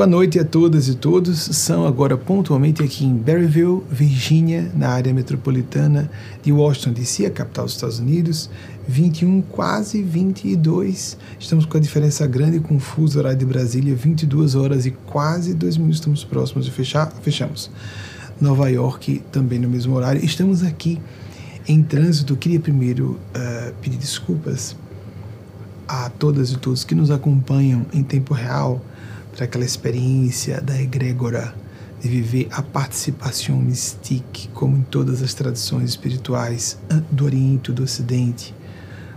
Boa noite a todas e todos. São agora pontualmente aqui em Berryville, Virgínia, na área metropolitana de Washington DC, a capital dos Estados Unidos. 21, quase 22. Estamos com a diferença grande com o fuso horário de Brasília, 22 horas e quase 2 minutos. Estamos próximos de fechar. Fechamos. Nova York também no mesmo horário. Estamos aqui em trânsito. Queria primeiro uh, pedir desculpas a todas e todos que nos acompanham em tempo real para aquela experiência da egrégora de viver a participação mystique, como em todas as tradições espirituais do Oriente, do Ocidente,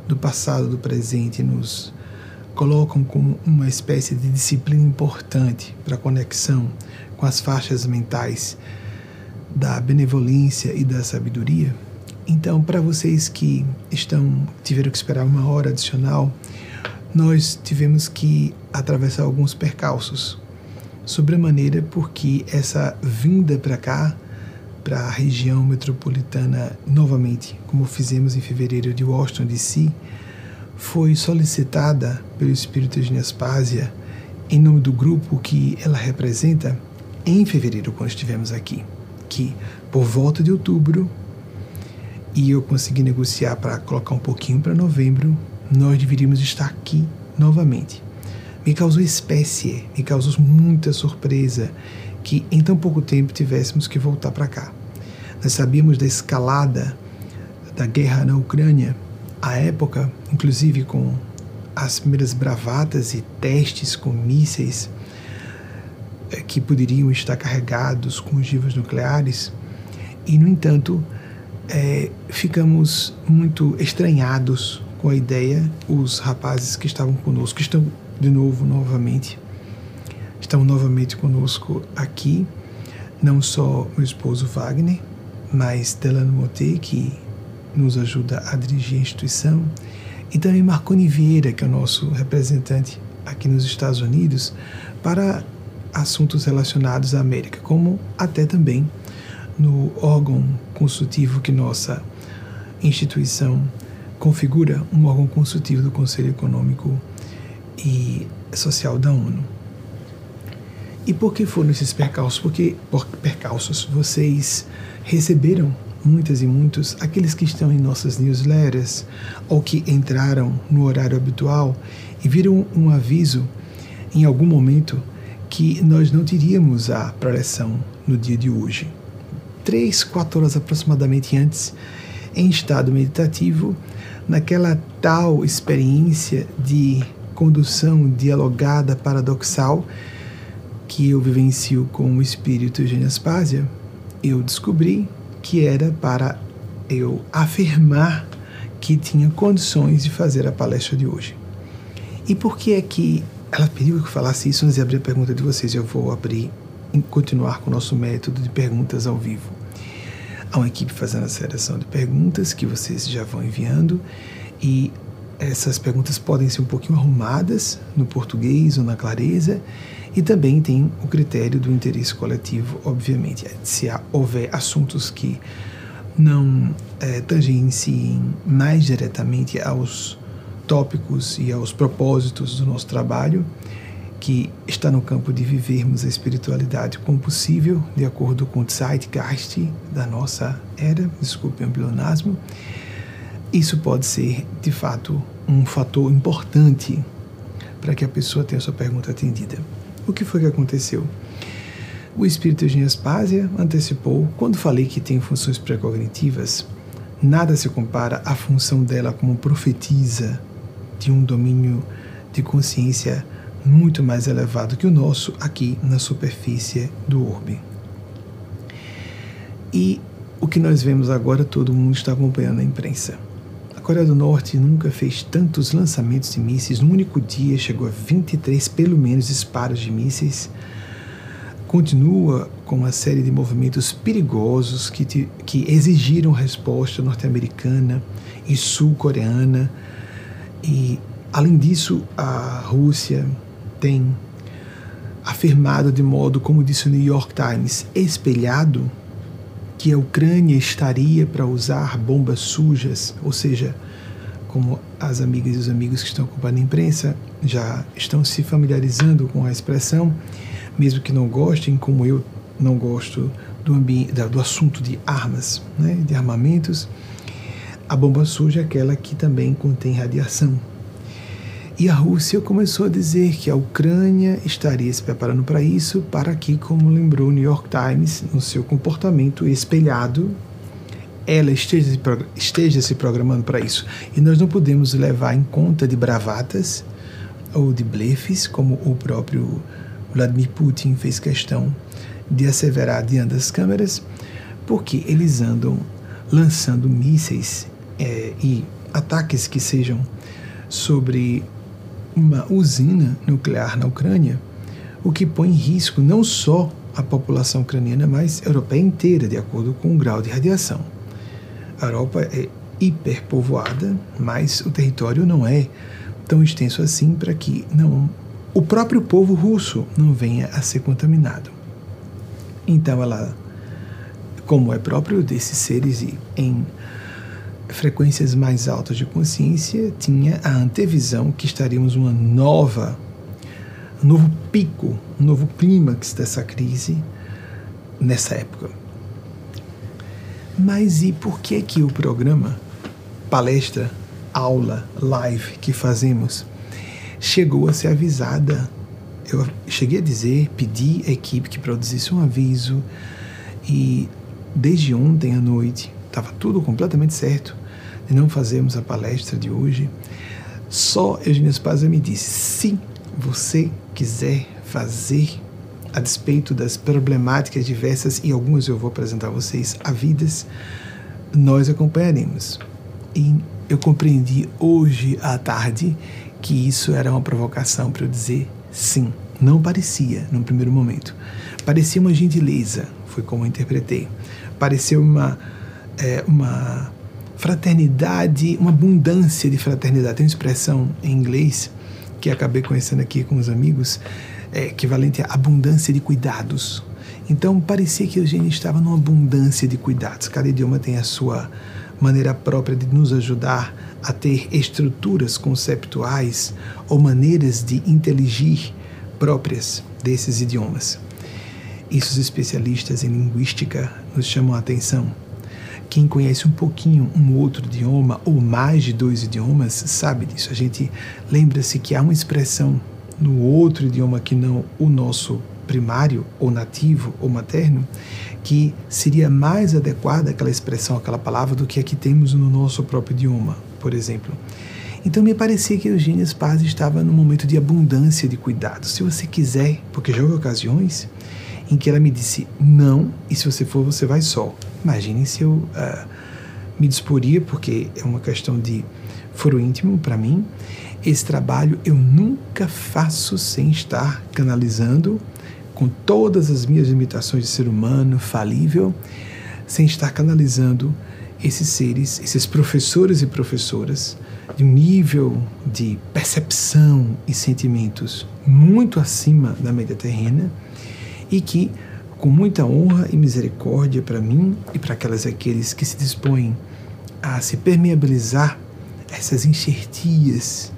do passado, do presente, nos colocam como uma espécie de disciplina importante para a conexão com as faixas mentais da benevolência e da sabedoria. Então, para vocês que estão tiveram que esperar uma hora adicional, nós tivemos que atravessar alguns percalços. Sobremaneira porque essa vinda para cá, para a região metropolitana novamente, como fizemos em fevereiro de Washington DC, foi solicitada pelo Espírito de Nespásia em nome do grupo que ela representa em fevereiro, quando estivemos aqui, que por volta de outubro, e eu consegui negociar para colocar um pouquinho para novembro, nós deveríamos estar aqui novamente. Me causou espécie, me causou muita surpresa que em tão pouco tempo tivéssemos que voltar para cá. Nós sabíamos da escalada da guerra na Ucrânia, à época, inclusive com as primeiras bravatas e testes com mísseis eh, que poderiam estar carregados com ogivas nucleares, e no entanto, é, ficamos muito estranhados com a ideia, os rapazes que estavam conosco, estão de novo, novamente, estão novamente conosco aqui, não só meu esposo Wagner, mas Delano Moté, que nos ajuda a dirigir a instituição, e também Marconi Vieira, que é o nosso representante aqui nos Estados Unidos, para assuntos relacionados à América, como até também no órgão consultivo que nossa instituição configura um órgão consultivo do Conselho Econômico e Social da ONU. E por que foram esses percalços? Porque por percalços vocês receberam muitas e muitos aqueles que estão em nossas newsletters ou que entraram no horário habitual e viram um aviso em algum momento que nós não teríamos a preleção no dia de hoje. Três, quatro horas aproximadamente antes, em estado meditativo, naquela tal experiência de condução dialogada paradoxal que eu vivencio com o espírito Eugênio Aspásia, eu descobri que era para eu afirmar que tinha condições de fazer a palestra de hoje. E por que é que ela pediu que eu falasse isso antes de abrir a pergunta de vocês? Eu vou abrir e continuar com o nosso método de perguntas ao vivo. Há uma equipe fazendo a seleção de perguntas que vocês já vão enviando e essas perguntas podem ser um pouquinho arrumadas no português ou na clareza e também tem o critério do interesse coletivo, obviamente. Se houver assuntos que não é, tangenciem mais diretamente aos tópicos e aos propósitos do nosso trabalho, que está no campo de vivermos a espiritualidade como possível, de acordo com o Zeitgeist da nossa era, desculpe o pleonasmo, isso pode ser, de fato, um fator importante para que a pessoa tenha sua pergunta atendida. O que foi que aconteceu? O espírito de Aspásia antecipou, quando falei que tem funções precognitivas, nada se compara à função dela como profetisa de um domínio de consciência muito mais elevado que o nosso aqui na superfície do orbe. E o que nós vemos agora, todo mundo está acompanhando na imprensa. A Coreia do Norte nunca fez tantos lançamentos de mísseis. No único dia chegou a 23, pelo menos, disparos de mísseis. Continua com uma série de movimentos perigosos que, te, que exigiram resposta norte-americana e sul-coreana. E, além disso, a Rússia tem afirmado de modo, como disse o New York Times, espelhado, que a Ucrânia estaria para usar bombas sujas, ou seja, como as amigas e os amigos que estão acompanhando a imprensa já estão se familiarizando com a expressão, mesmo que não gostem, como eu não gosto do, do assunto de armas, né, de armamentos, a bomba suja é aquela que também contém radiação. E a Rússia começou a dizer que a Ucrânia estaria se preparando para isso, para que, como lembrou o New York Times, no seu comportamento espelhado, ela esteja, esteja se programando para isso. E nós não podemos levar em conta de bravatas ou de blefes, como o próprio Vladimir Putin fez questão de asseverar diante das câmeras, porque eles andam lançando mísseis é, e ataques que sejam sobre uma usina nuclear na Ucrânia, o que põe em risco não só a população ucraniana, mas a europeia inteira, de acordo com o grau de radiação. A Europa é hiperpovoada, mas o território não é tão extenso assim para que não o próprio povo russo não venha a ser contaminado. Então ela, como é próprio desses seres em frequências mais altas de consciência, tinha a antevisão que estaríamos uma nova, um novo pico, um novo clímax dessa crise nessa época. Mas e por que que o programa, palestra, aula, live que fazemos chegou a ser avisada? Eu cheguei a dizer, pedi à equipe que produzisse um aviso e desde ontem à noite estava tudo completamente certo de não fazermos a palestra de hoje. Só Eugênio Spazia me disse: se você quiser fazer a despeito das problemáticas diversas, e algumas eu vou apresentar a vocês, havidas, nós acompanharemos. E eu compreendi hoje à tarde que isso era uma provocação para eu dizer sim. Não parecia, no primeiro momento. Parecia uma gentileza, foi como eu interpretei. Pareceu uma, é, uma fraternidade, uma abundância de fraternidade. Tem uma expressão em inglês que acabei conhecendo aqui com os amigos, é, equivalente a abundância de cuidados. Então parecia que Eugênia estava numa abundância de cuidados. Cada idioma tem a sua maneira própria de nos ajudar a ter estruturas conceptuais ou maneiras de inteligir próprias desses idiomas. Isso os especialistas em linguística nos chamam a atenção. Quem conhece um pouquinho um outro idioma ou mais de dois idiomas sabe disso. A gente lembra-se que há uma expressão no outro idioma que não o nosso primário ou nativo ou materno que seria mais adequada aquela expressão, aquela palavra do que a que temos no nosso próprio idioma, por exemplo. Então me parecia que Eugênia Spaz estava num momento de abundância de cuidado. Se você quiser, porque já houve ocasiões em que ela me disse não, e se você for, você vai só. Imaginem se eu uh, me disporia, porque é uma questão de foro íntimo para mim. Esse trabalho eu nunca faço sem estar canalizando com todas as minhas limitações de ser humano, falível, sem estar canalizando esses seres, esses professores e professoras de um nível de percepção e sentimentos muito acima da média terrena e que, com muita honra e misericórdia para mim e para aquelas aqueles que se dispõem a se permeabilizar essas enxertias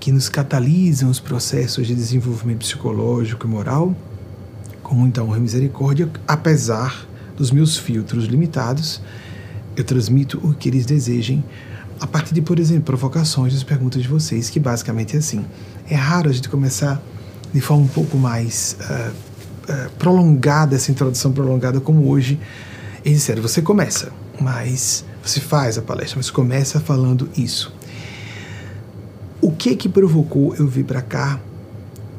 que nos catalisam os processos de desenvolvimento psicológico e moral, com muita honra e misericórdia, apesar dos meus filtros limitados, eu transmito o que eles desejem a partir de, por exemplo, provocações das perguntas de vocês, que basicamente é assim. É raro a gente começar de forma um pouco mais uh, prolongada, essa introdução prolongada, como hoje. Eles disseram: você começa, mas você faz a palestra, mas começa falando isso. O que que provocou eu vir para cá,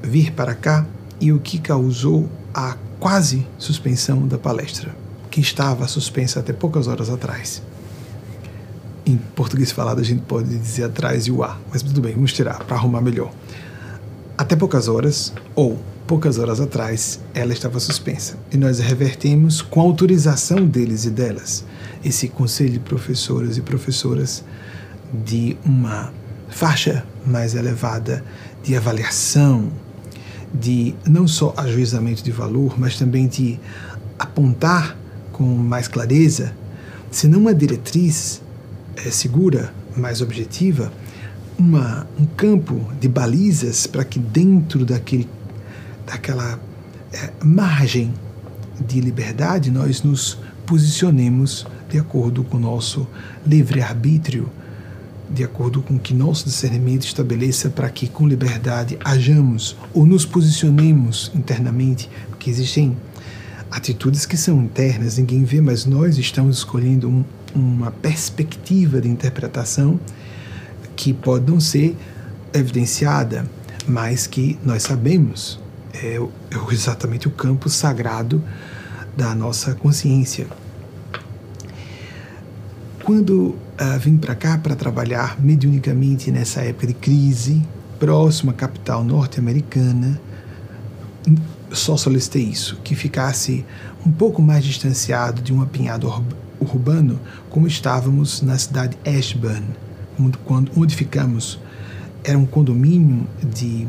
vir para cá e o que causou a quase suspensão da palestra, que estava suspensa até poucas horas atrás. Em português falado a gente pode dizer atrás e o a, mas tudo bem, vamos tirar para arrumar melhor. Até poucas horas ou poucas horas atrás ela estava suspensa. E nós revertemos com autorização deles e delas. Esse conselho de professoras e professoras de uma faixa mais elevada de avaliação, de não só ajuizamento de valor, mas também de apontar com mais clareza, se não uma diretriz é, segura, mais objetiva, uma, um campo de balizas para que dentro daquele, daquela é, margem de liberdade, nós nos posicionemos de acordo com o nosso livre-arbítrio, de acordo com o que nosso discernimento estabeleça para que com liberdade hajamos ou nos posicionemos internamente, porque existem atitudes que são internas, ninguém vê, mas nós estamos escolhendo um, uma perspectiva de interpretação que pode não ser evidenciada, mas que nós sabemos é, é exatamente o campo sagrado da nossa consciência. Quando uh, vim para cá para trabalhar mediunicamente nessa época de crise, próxima à capital norte-americana, só solicitei isso, que ficasse um pouco mais distanciado de um apinhado urbano, como estávamos na cidade Ashburn, onde, onde ficamos. Era um condomínio de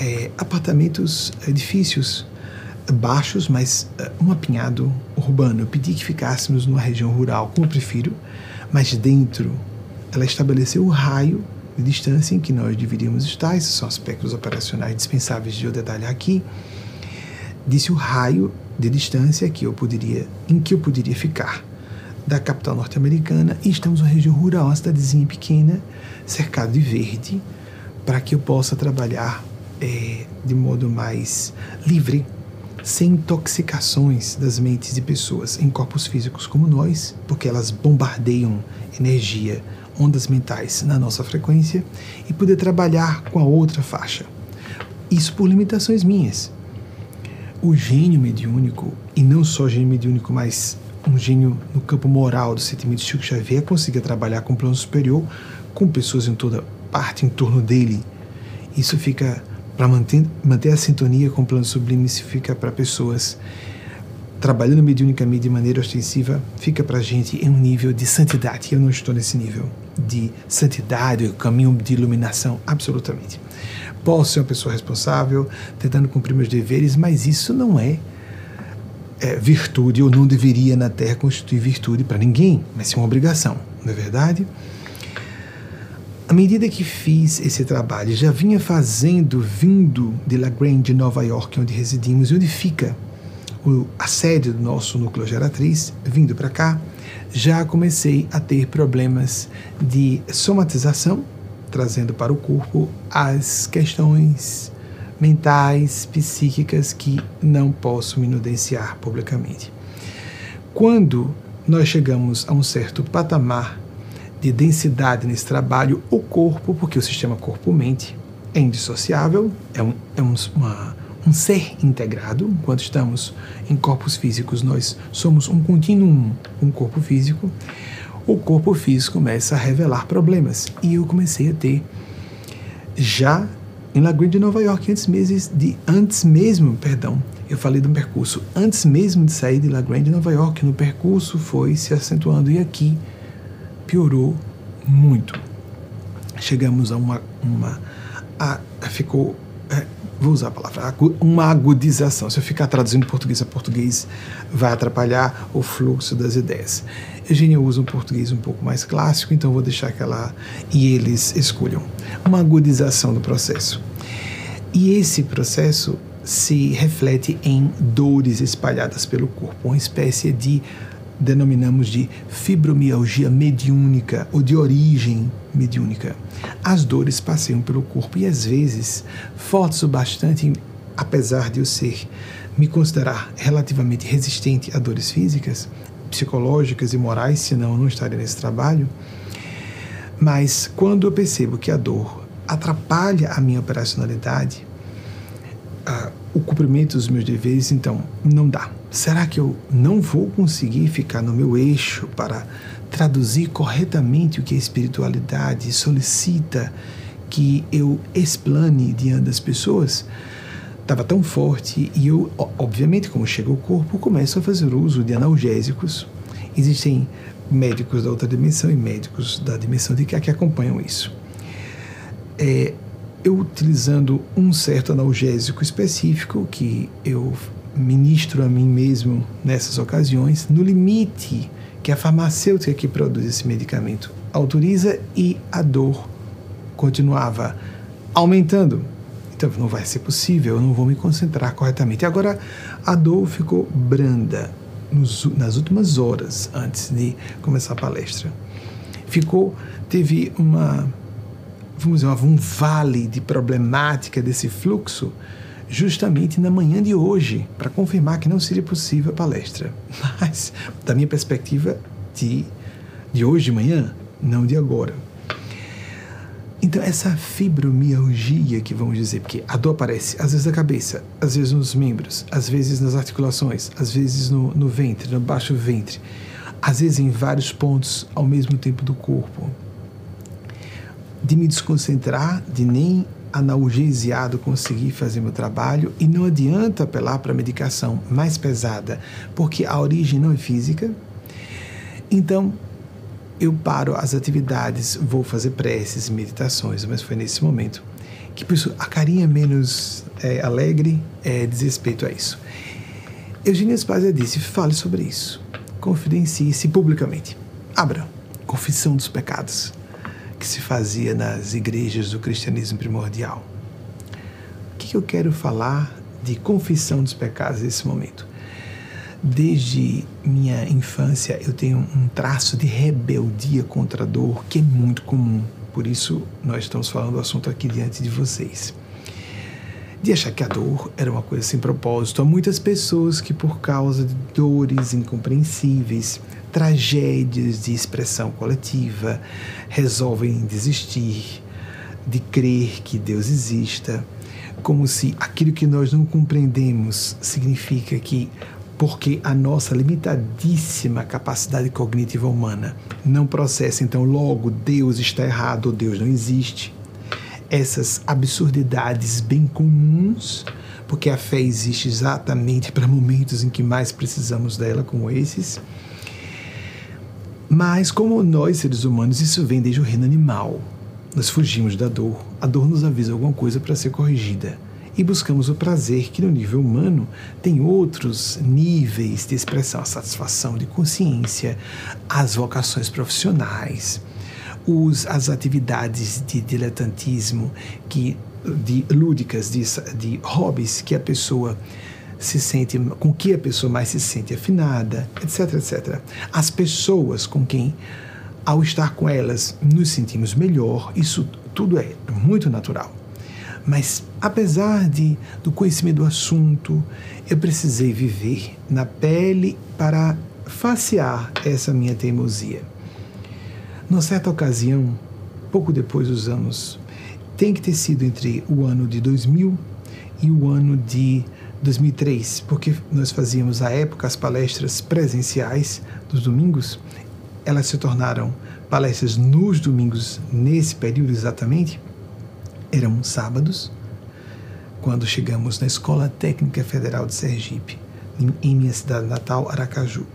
é, apartamentos, edifícios baixos, mas uh, um apinhado urbano. Eu pedi que ficássemos numa região rural, como eu prefiro, mas dentro ela estabeleceu o raio de distância em que nós deveríamos estar. Esses são aspectos operacionais dispensáveis de eu detalhar aqui. Disse o raio de distância que eu poderia, em que eu poderia ficar da capital norte-americana e estamos numa região rural, uma cidadezinha pequena, cercado de verde, para que eu possa trabalhar é, de modo mais livre sem intoxicações das mentes de pessoas em corpos físicos como nós, porque elas bombardeiam energia, ondas mentais na nossa frequência, e poder trabalhar com a outra faixa. Isso por limitações minhas. O gênio mediúnico, e não só gênio mediúnico, mas um gênio no campo moral do sentimento de Chico Xavier, conseguia trabalhar com o plano superior, com pessoas em toda parte em torno dele. Isso fica para manter, manter a sintonia com o plano sublime, se fica para pessoas trabalhando mediunicamente de maneira ostensiva, fica para a gente em um nível de santidade. Eu não estou nesse nível de santidade, caminho de iluminação, absolutamente. Posso ser uma pessoa responsável, tentando cumprir meus deveres, mas isso não é, é virtude, ou não deveria na Terra constituir virtude para ninguém, mas sim uma obrigação, não é verdade? À medida que fiz esse trabalho, já vinha fazendo, vindo de La Grande, Nova York, onde residimos, e onde fica o, a sede do nosso núcleo geratriz, vindo para cá, já comecei a ter problemas de somatização, trazendo para o corpo as questões mentais, psíquicas que não posso me nudenciar publicamente. Quando nós chegamos a um certo patamar de densidade nesse trabalho, o corpo, porque o sistema corpo-mente é indissociável, é um, é um, uma, um ser integrado. Enquanto estamos em corpos físicos, nós somos um contínuo, um corpo físico. O corpo físico começa a revelar problemas. E eu comecei a ter, já em La Grande, Nova York, antes, meses de, antes mesmo, perdão, eu falei do percurso, antes mesmo de sair de La Grande, Nova York, no percurso foi se acentuando. E aqui, piorou muito. Chegamos a uma. uma a, ficou. É, vou usar a palavra, uma agudização. Se eu ficar traduzindo português a português, vai atrapalhar o fluxo das ideias. Eugênia usa um português um pouco mais clássico, então vou deixar que ela e eles escolham. Uma agudização do processo. E esse processo se reflete em dores espalhadas pelo corpo, uma espécie de denominamos de fibromialgia mediúnica ou de origem mediúnica. As dores passeiam pelo corpo e às vezes fortes o bastante, apesar de eu ser me considerar relativamente resistente a dores físicas, psicológicas e morais, senão eu não estaria nesse trabalho. Mas quando eu percebo que a dor atrapalha a minha operacionalidade, uh, o cumprimento dos meus deveres, então não dá. Será que eu não vou conseguir ficar no meu eixo para traduzir corretamente o que a espiritualidade solicita que eu explane diante das pessoas? Estava tão forte e eu, obviamente, como chega o corpo, começo a fazer uso de analgésicos. Existem médicos da outra dimensão e médicos da dimensão de cá que acompanham isso. É, eu utilizando um certo analgésico específico que eu ministro a mim mesmo nessas ocasiões, no limite que a farmacêutica que produz esse medicamento autoriza e a dor continuava aumentando. Então não vai ser possível, eu não vou me concentrar corretamente. Agora a dor ficou branda nos, nas últimas horas antes de começar a palestra. Ficou, teve uma, vamos dizer, um vale de problemática desse fluxo justamente na manhã de hoje, para confirmar que não seria possível a palestra. Mas, da minha perspectiva de, de hoje de manhã, não de agora. Então, essa fibromialgia que vamos dizer, porque a dor aparece às vezes na cabeça, às vezes nos membros, às vezes nas articulações, às vezes no, no ventre, no baixo ventre, às vezes em vários pontos ao mesmo tempo do corpo. De me desconcentrar, de nem analgesiado conseguir fazer meu trabalho e não adianta apelar para medicação mais pesada, porque a origem não é física. Então, eu paro as atividades, vou fazer preces, meditações, mas foi nesse momento que a carinha menos é, alegre é diz respeito a isso. Eugênia Spazia disse: fale sobre isso, confidencie-se publicamente. Abra confissão dos pecados que se fazia nas igrejas do cristianismo primordial. O que eu quero falar de confissão dos pecados nesse momento? Desde minha infância eu tenho um traço de rebeldia contra a dor que é muito comum. Por isso nós estamos falando do assunto aqui diante de vocês. De achar que a dor era uma coisa sem propósito. Há muitas pessoas que, por causa de dores incompreensíveis, tragédias de expressão coletiva, resolvem desistir de crer que Deus exista, como se aquilo que nós não compreendemos significa que porque a nossa limitadíssima capacidade cognitiva humana não processa, então logo Deus está errado ou Deus não existe. Essas absurdidades bem comuns, porque a fé existe exatamente para momentos em que mais precisamos dela, como esses. Mas, como nós seres humanos, isso vem desde o reino animal. Nós fugimos da dor, a dor nos avisa alguma coisa para ser corrigida e buscamos o prazer que no nível humano tem outros níveis de expressão, a satisfação de consciência, as vocações profissionais, os, as atividades de diletantismo, que, de lúdicas, de, de hobbies que a pessoa se sente, com que a pessoa mais se sente afinada, etc, etc. As pessoas com quem, ao estar com elas, nos sentimos melhor, isso tudo é muito natural. Mas, apesar de, do conhecimento do assunto, eu precisei viver na pele para facear essa minha teimosia. Numa certa ocasião, pouco depois dos anos, tem que ter sido entre o ano de 2000 e o ano de 2003, porque nós fazíamos à época as palestras presenciais dos domingos, elas se tornaram palestras nos domingos nesse período exatamente eram sábados, quando chegamos na Escola Técnica Federal de Sergipe, em minha cidade natal, Aracaju,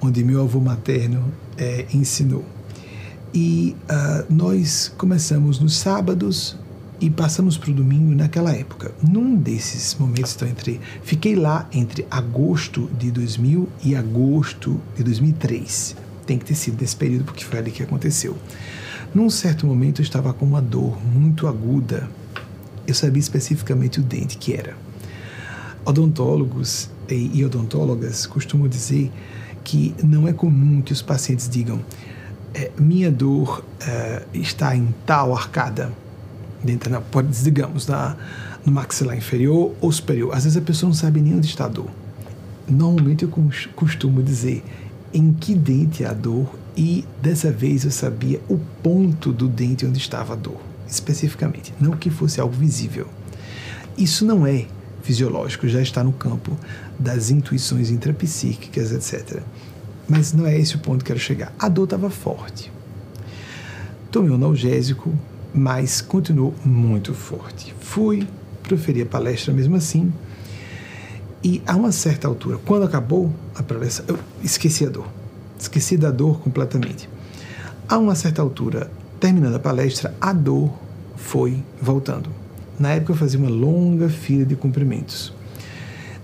onde meu avô materno é, ensinou. E uh, nós começamos nos sábados e passamos para o domingo naquela época. Num desses momentos, então, entre. Fiquei lá entre agosto de 2000 e agosto de 2003. Tem que ter sido nesse período, porque foi ali que aconteceu. Num certo momento eu estava com uma dor muito aguda. Eu sabia especificamente o dente que era. Odontólogos e odontólogas costumam dizer que não é comum que os pacientes digam é, minha dor é, está em tal arcada, dentro, pode, digamos, na, no maxilar inferior ou superior. Às vezes a pessoa não sabe nem onde está a dor. Normalmente eu costumo dizer em que dente há a dor e dessa vez eu sabia o ponto do dente onde estava a dor, especificamente, não que fosse algo visível. Isso não é fisiológico, já está no campo das intuições intrapsíquicas, etc. Mas não é esse o ponto que quero chegar. A dor estava forte. Tomei um analgésico, mas continuou muito forte. Fui, proferi a palestra mesmo assim. E a uma certa altura, quando acabou a palestra, eu esqueci a dor esqueci da dor completamente. A uma certa altura, terminando a palestra, a dor foi voltando. Na época eu fazia uma longa fila de cumprimentos.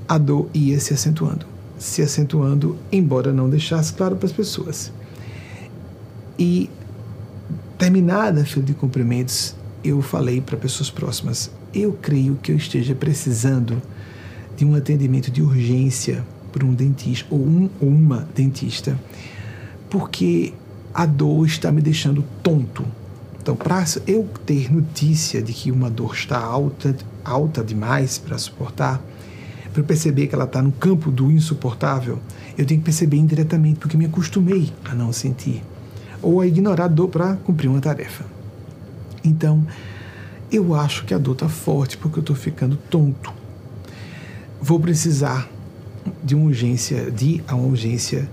A dor ia se acentuando, se acentuando, embora não deixasse claro para as pessoas. E terminada a fila de cumprimentos, eu falei para pessoas próximas: eu creio que eu esteja precisando de um atendimento de urgência por um dentista ou um ou uma dentista, porque a dor está me deixando tonto. Então, para eu ter notícia de que uma dor está alta, alta demais para suportar, para perceber que ela está no campo do insuportável, eu tenho que perceber indiretamente, porque me acostumei a não sentir ou a ignorar a dor para cumprir uma tarefa. Então, eu acho que a dor está forte porque eu estou ficando tonto. Vou precisar de uma urgência, de uma urgência,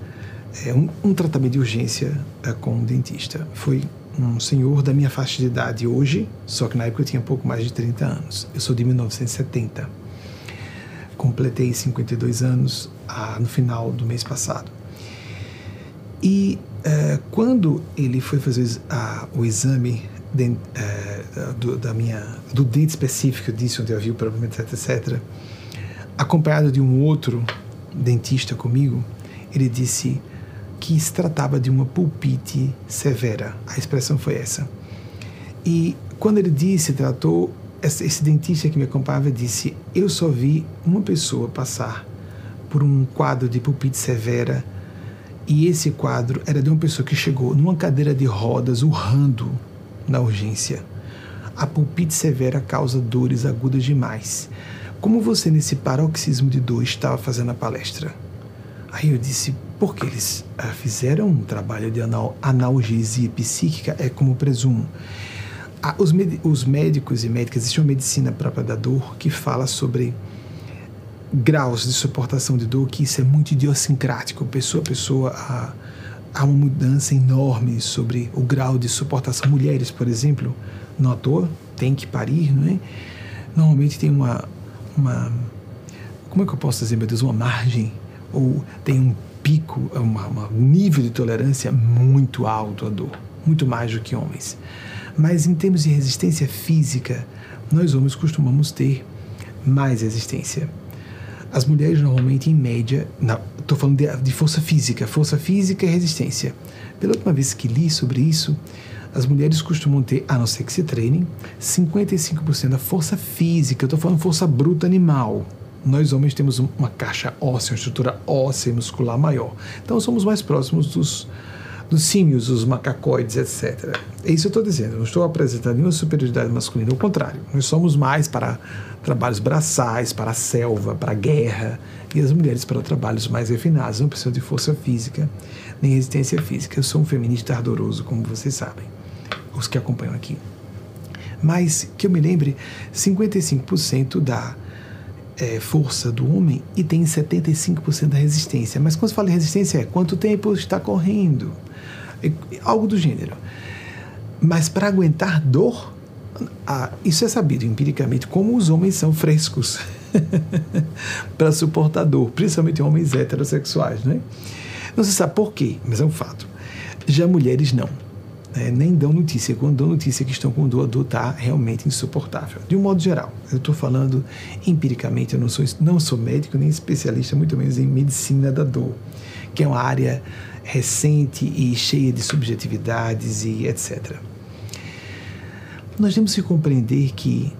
é, um, um, tratamento de urgência é, com um dentista. Foi um senhor da minha faixa de idade hoje, só que na época eu tinha pouco mais de 30 anos. Eu sou de 1970. Completei 52 anos ah, no final do mês passado. E uh, quando ele foi fazer uh, o exame de, uh, do, da minha, do dente específico, disse onde havia o problema, etc, etc, acompanhado de um outro dentista comigo, ele disse que se tratava de uma pulpite severa. A expressão foi essa. E quando ele disse, tratou, esse dentista que me acompanhava disse: Eu só vi uma pessoa passar por um quadro de pulpite severa e esse quadro era de uma pessoa que chegou numa cadeira de rodas urrando na urgência. A pulpite severa causa dores agudas demais. Como você, nesse paroxismo de dor, estava fazendo a palestra? Aí eu disse, porque eles ah, fizeram um trabalho de anal analgesia psíquica, é como presumo. Ah, os, os médicos e médicas, existe uma medicina própria da dor que fala sobre graus de suportação de dor, que isso é muito idiosincrático, pessoa a pessoa. Há, há uma mudança enorme sobre o grau de suportação. Mulheres, por exemplo, não à toa, tem que parir, não é? Normalmente tem uma, uma. Como é que eu posso dizer, meu Deus? Uma margem, ou tem um pico, um nível de tolerância muito alto à dor, muito mais do que homens. Mas em termos de resistência física, nós homens costumamos ter mais resistência. As mulheres normalmente, em média, estou falando de, de, força física, força física e resistência. Pela última vez que li sobre isso, as mulheres costumam ter, a não ser que se treinem, 55% da força física, estou falando força bruta animal. Nós homens temos uma caixa óssea, uma estrutura óssea e muscular maior. Então somos mais próximos dos, dos símios, os macacoides, etc. É isso que eu estou dizendo. Não estou apresentando nenhuma superioridade masculina, ao contrário. Nós somos mais para trabalhos braçais, para a selva, para a guerra, e as mulheres para trabalhos mais refinados. Não precisam de força física, nem resistência física. Eu sou um feminista ardoroso, como vocês sabem, os que acompanham aqui. Mas, que eu me lembre, 55% da é, força do homem e tem 75% da resistência. Mas quando se fala em resistência, é quanto tempo está correndo? Algo do gênero. Mas para aguentar dor, ah, isso é sabido empiricamente como os homens são frescos para suportar dor, principalmente homens heterossexuais, né? Não se sabe por quê, mas é um fato. Já mulheres não. Né? Nem dão notícia. Quando dão notícia que estão com dor, a dor está realmente insuportável. De um modo geral, eu estou falando empiricamente, eu não sou, não sou médico nem especialista, muito menos em medicina da dor, que é uma área recente e cheia de subjetividades e etc nós temos que compreender que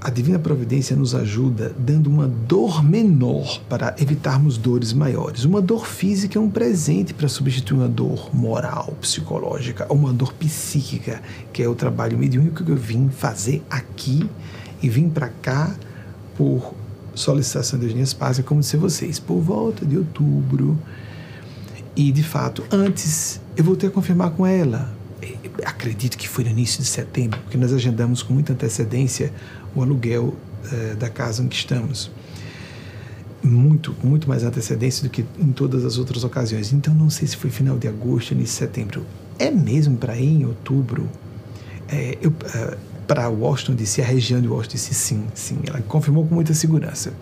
a divina providência nos ajuda dando uma dor menor para evitarmos dores maiores. Uma dor física é um presente para substituir uma dor moral, psicológica, ou uma dor psíquica, que é o trabalho mediúnico que eu vim fazer aqui e vim para cá por solicitação de Eugênia Spásia, como disse vocês, por volta de outubro. E, de fato, antes eu voltei a confirmar com ela, acredito que foi no início de setembro, porque nós agendamos com muita antecedência o aluguel eh, da casa em que estamos. Muito, muito mais antecedência do que em todas as outras ocasiões. Então, não sei se foi final de agosto, início de setembro. É mesmo para ir em outubro? É, eu, uh, para Washington DC, a região de Washington DC, sim, sim. Ela confirmou com muita segurança.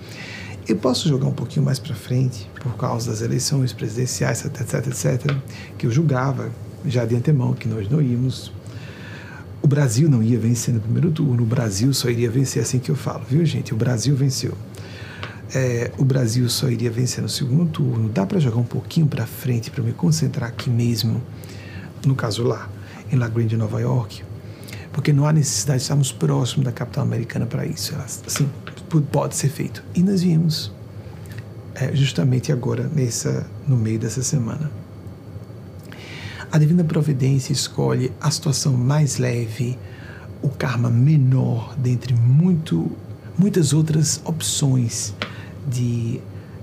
Eu posso jogar um pouquinho mais para frente, por causa das eleições presidenciais, etc, etc, que eu julgava já de antemão que nós não íamos. O Brasil não ia vencer no primeiro turno, o Brasil só iria vencer assim que eu falo, viu gente? O Brasil venceu. É, o Brasil só iria vencer no segundo turno. Dá para jogar um pouquinho para frente para me concentrar aqui mesmo, no caso lá, em La Grande, Nova York. porque não há necessidade de estarmos próximos da capital americana para isso. Assim, pode ser feito. E nós viemos é, justamente agora, nessa, no meio dessa semana. A divina providência escolhe a situação mais leve, o karma menor dentre muito, muitas outras opções de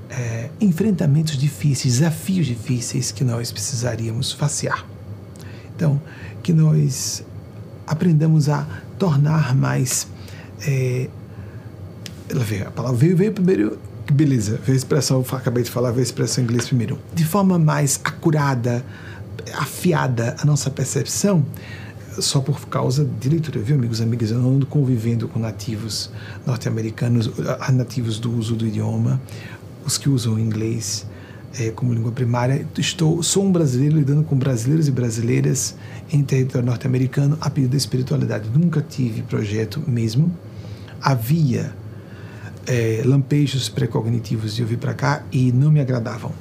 é, enfrentamentos difíceis, desafios difíceis que nós precisaríamos facear. Então, que nós aprendamos a tornar mais. É, ela veio, a palavra veio, veio primeiro. Beleza, veio a expressão, acabei de falar, veio a expressão em inglês primeiro. De forma mais acurada, afiada a nossa percepção, só por causa de leitura, viu, amigos e amigas? Eu ando convivendo com nativos norte-americanos, nativos do uso do idioma, os que usam inglês é, como língua primária. Estou, sou um brasileiro lidando com brasileiros e brasileiras em território norte-americano a pedido da espiritualidade. Nunca tive projeto mesmo. Havia é, lampejos precognitivos de eu vir para cá e não me agradavam.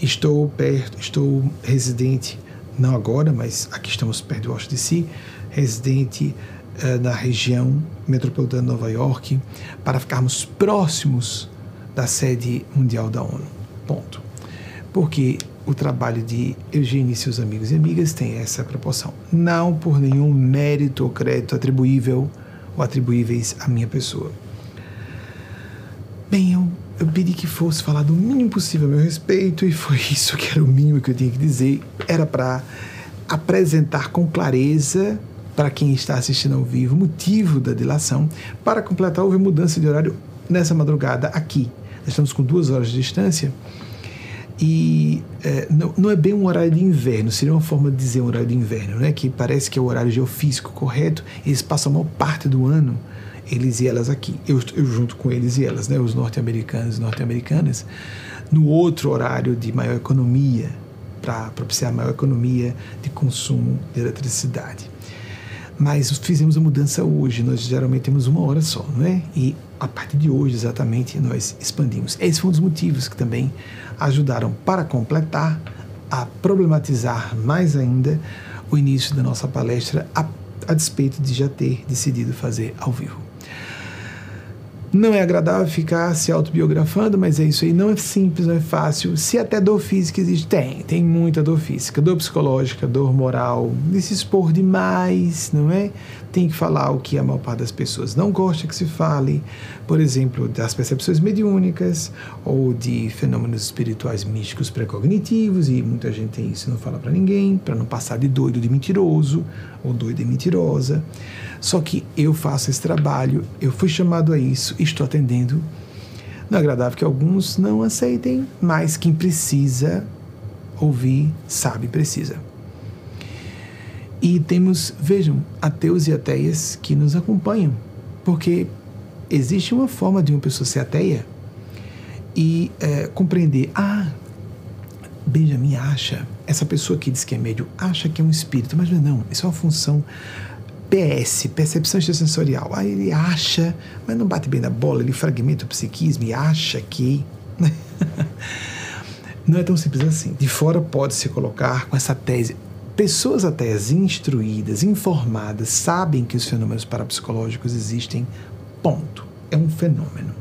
Estou perto, estou residente, não agora, mas aqui estamos perto de Washington DC, residente é, na região metropolitana de Nova York, para ficarmos próximos da sede mundial da ONU. Ponto. Porque o trabalho de Eugênio e seus amigos e amigas tem essa proporção. Não por nenhum mérito ou crédito atribuível ou atribuíveis à minha pessoa. Bem, eu, eu pedi que fosse falado o mínimo possível a meu respeito e foi isso que era o mínimo que eu tinha que dizer. Era para apresentar com clareza para quem está assistindo ao vivo o motivo da dilação. Para completar, houve mudança de horário nessa madrugada aqui estamos com duas horas de distância, e é, não, não, é bem um horário de inverno, seria uma forma de dizer um horário de inverno, né? que parece que é o horário geofísico correto, eles passam a maior parte do ano, eles e elas aqui, eu, eu junto com eles e elas, né? os norte-americanos e norte-americanas, no outro horário de maior economia, para propiciar maior economia de consumo de eletricidade. Mas fizemos a mudança hoje, nós geralmente temos uma hora só, não é? E a partir de hoje, exatamente, nós expandimos. Esse foi um dos motivos que também ajudaram para completar a problematizar mais ainda o início da nossa palestra, a, a despeito de já ter decidido fazer ao vivo. Não é agradável ficar se autobiografando, mas é isso aí. Não é simples, não é fácil. Se até dor física existe, tem. Tem muita dor física. Dor psicológica, dor moral, de se expor demais, não é? Tem que falar o que a maior parte das pessoas não gosta que se fale. Por exemplo, das percepções mediúnicas ou de fenômenos espirituais místicos precognitivos. E muita gente tem isso e não fala para ninguém, para não passar de doido de mentiroso ou doida de mentirosa. Só que eu faço esse trabalho, eu fui chamado a isso, estou atendendo. Não é agradável que alguns não aceitem, mas quem precisa ouvir, sabe, precisa. E temos, vejam, ateus e ateias que nos acompanham, porque existe uma forma de uma pessoa ser ateia e é, compreender, ah, Benjamin acha, essa pessoa que diz que é médio, acha que é um espírito, mas não, isso é uma função PS, percepção extrasensorial. Aí ele acha, mas não bate bem na bola, ele fragmenta o psiquismo e acha que. não é tão simples assim. De fora pode se colocar com essa tese. Pessoas até instruídas, informadas, sabem que os fenômenos parapsicológicos existem. Ponto. É um fenômeno.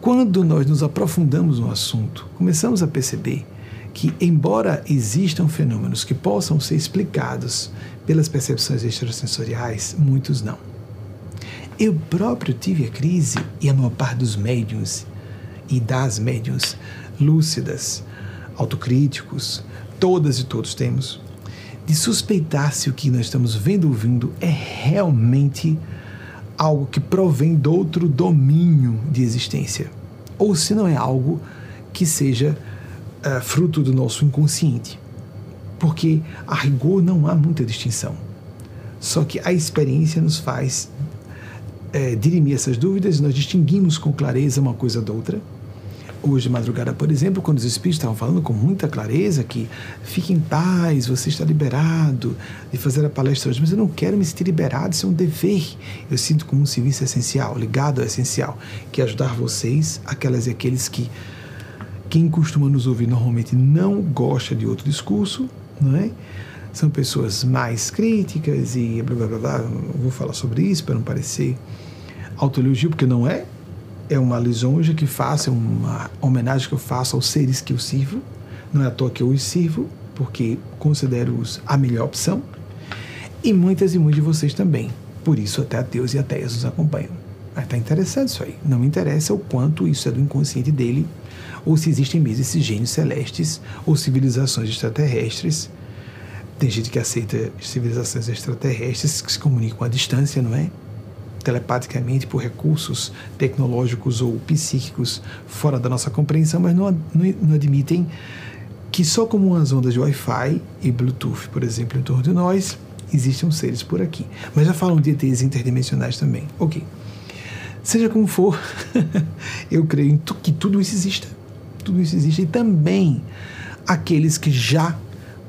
Quando nós nos aprofundamos no assunto, começamos a perceber que, embora existam fenômenos que possam ser explicados pelas percepções extrasensoriais, muitos não. Eu próprio tive a crise, e a maior parte dos médiums e das médiums lúcidas, autocríticos, todas e todos temos, de suspeitar se o que nós estamos vendo ou ouvindo é realmente algo que provém de outro domínio de existência, ou se não é algo que seja uh, fruto do nosso inconsciente porque a rigor não há muita distinção. Só que a experiência nos faz é, dirimir essas dúvidas e nós distinguimos com clareza uma coisa da outra. Hoje de madrugada, por exemplo, quando os espíritos estavam falando com muita clareza que fique em paz, você está liberado de fazer a palestra hoje, mas eu não quero me sentir liberado, isso é um dever. Eu sinto como um serviço essencial, ligado ao essencial, que é ajudar vocês, aquelas e aqueles que quem costuma nos ouvir normalmente não gosta de outro discurso, não é? são pessoas mais críticas e blá blá blá. blá. Vou falar sobre isso para não parecer autoelogio, porque não é. É uma lisonja que faço, é uma homenagem que eu faço aos seres que eu sirvo. Não é à toa que eu os sirvo, porque considero-os a melhor opção. E muitas e muitos de vocês também. Por isso, até ateus e ateias nos acompanham. Mas tá interessante isso aí. Não interessa o quanto isso é do inconsciente dele, ou se existem mesmo esses gênios celestes, ou civilizações extraterrestres. Tem gente que aceita civilizações extraterrestres que se comunicam à distância, não é? telepaticamente por recursos tecnológicos ou psíquicos fora da nossa compreensão, mas não, não, não admitem que só como umas ondas de Wi-Fi e Bluetooth, por exemplo, em torno de nós, existem seres por aqui. Mas já falam de ETs interdimensionais também. Ok. Seja como for, eu creio que tudo isso exista. Tudo isso existe. E também aqueles que já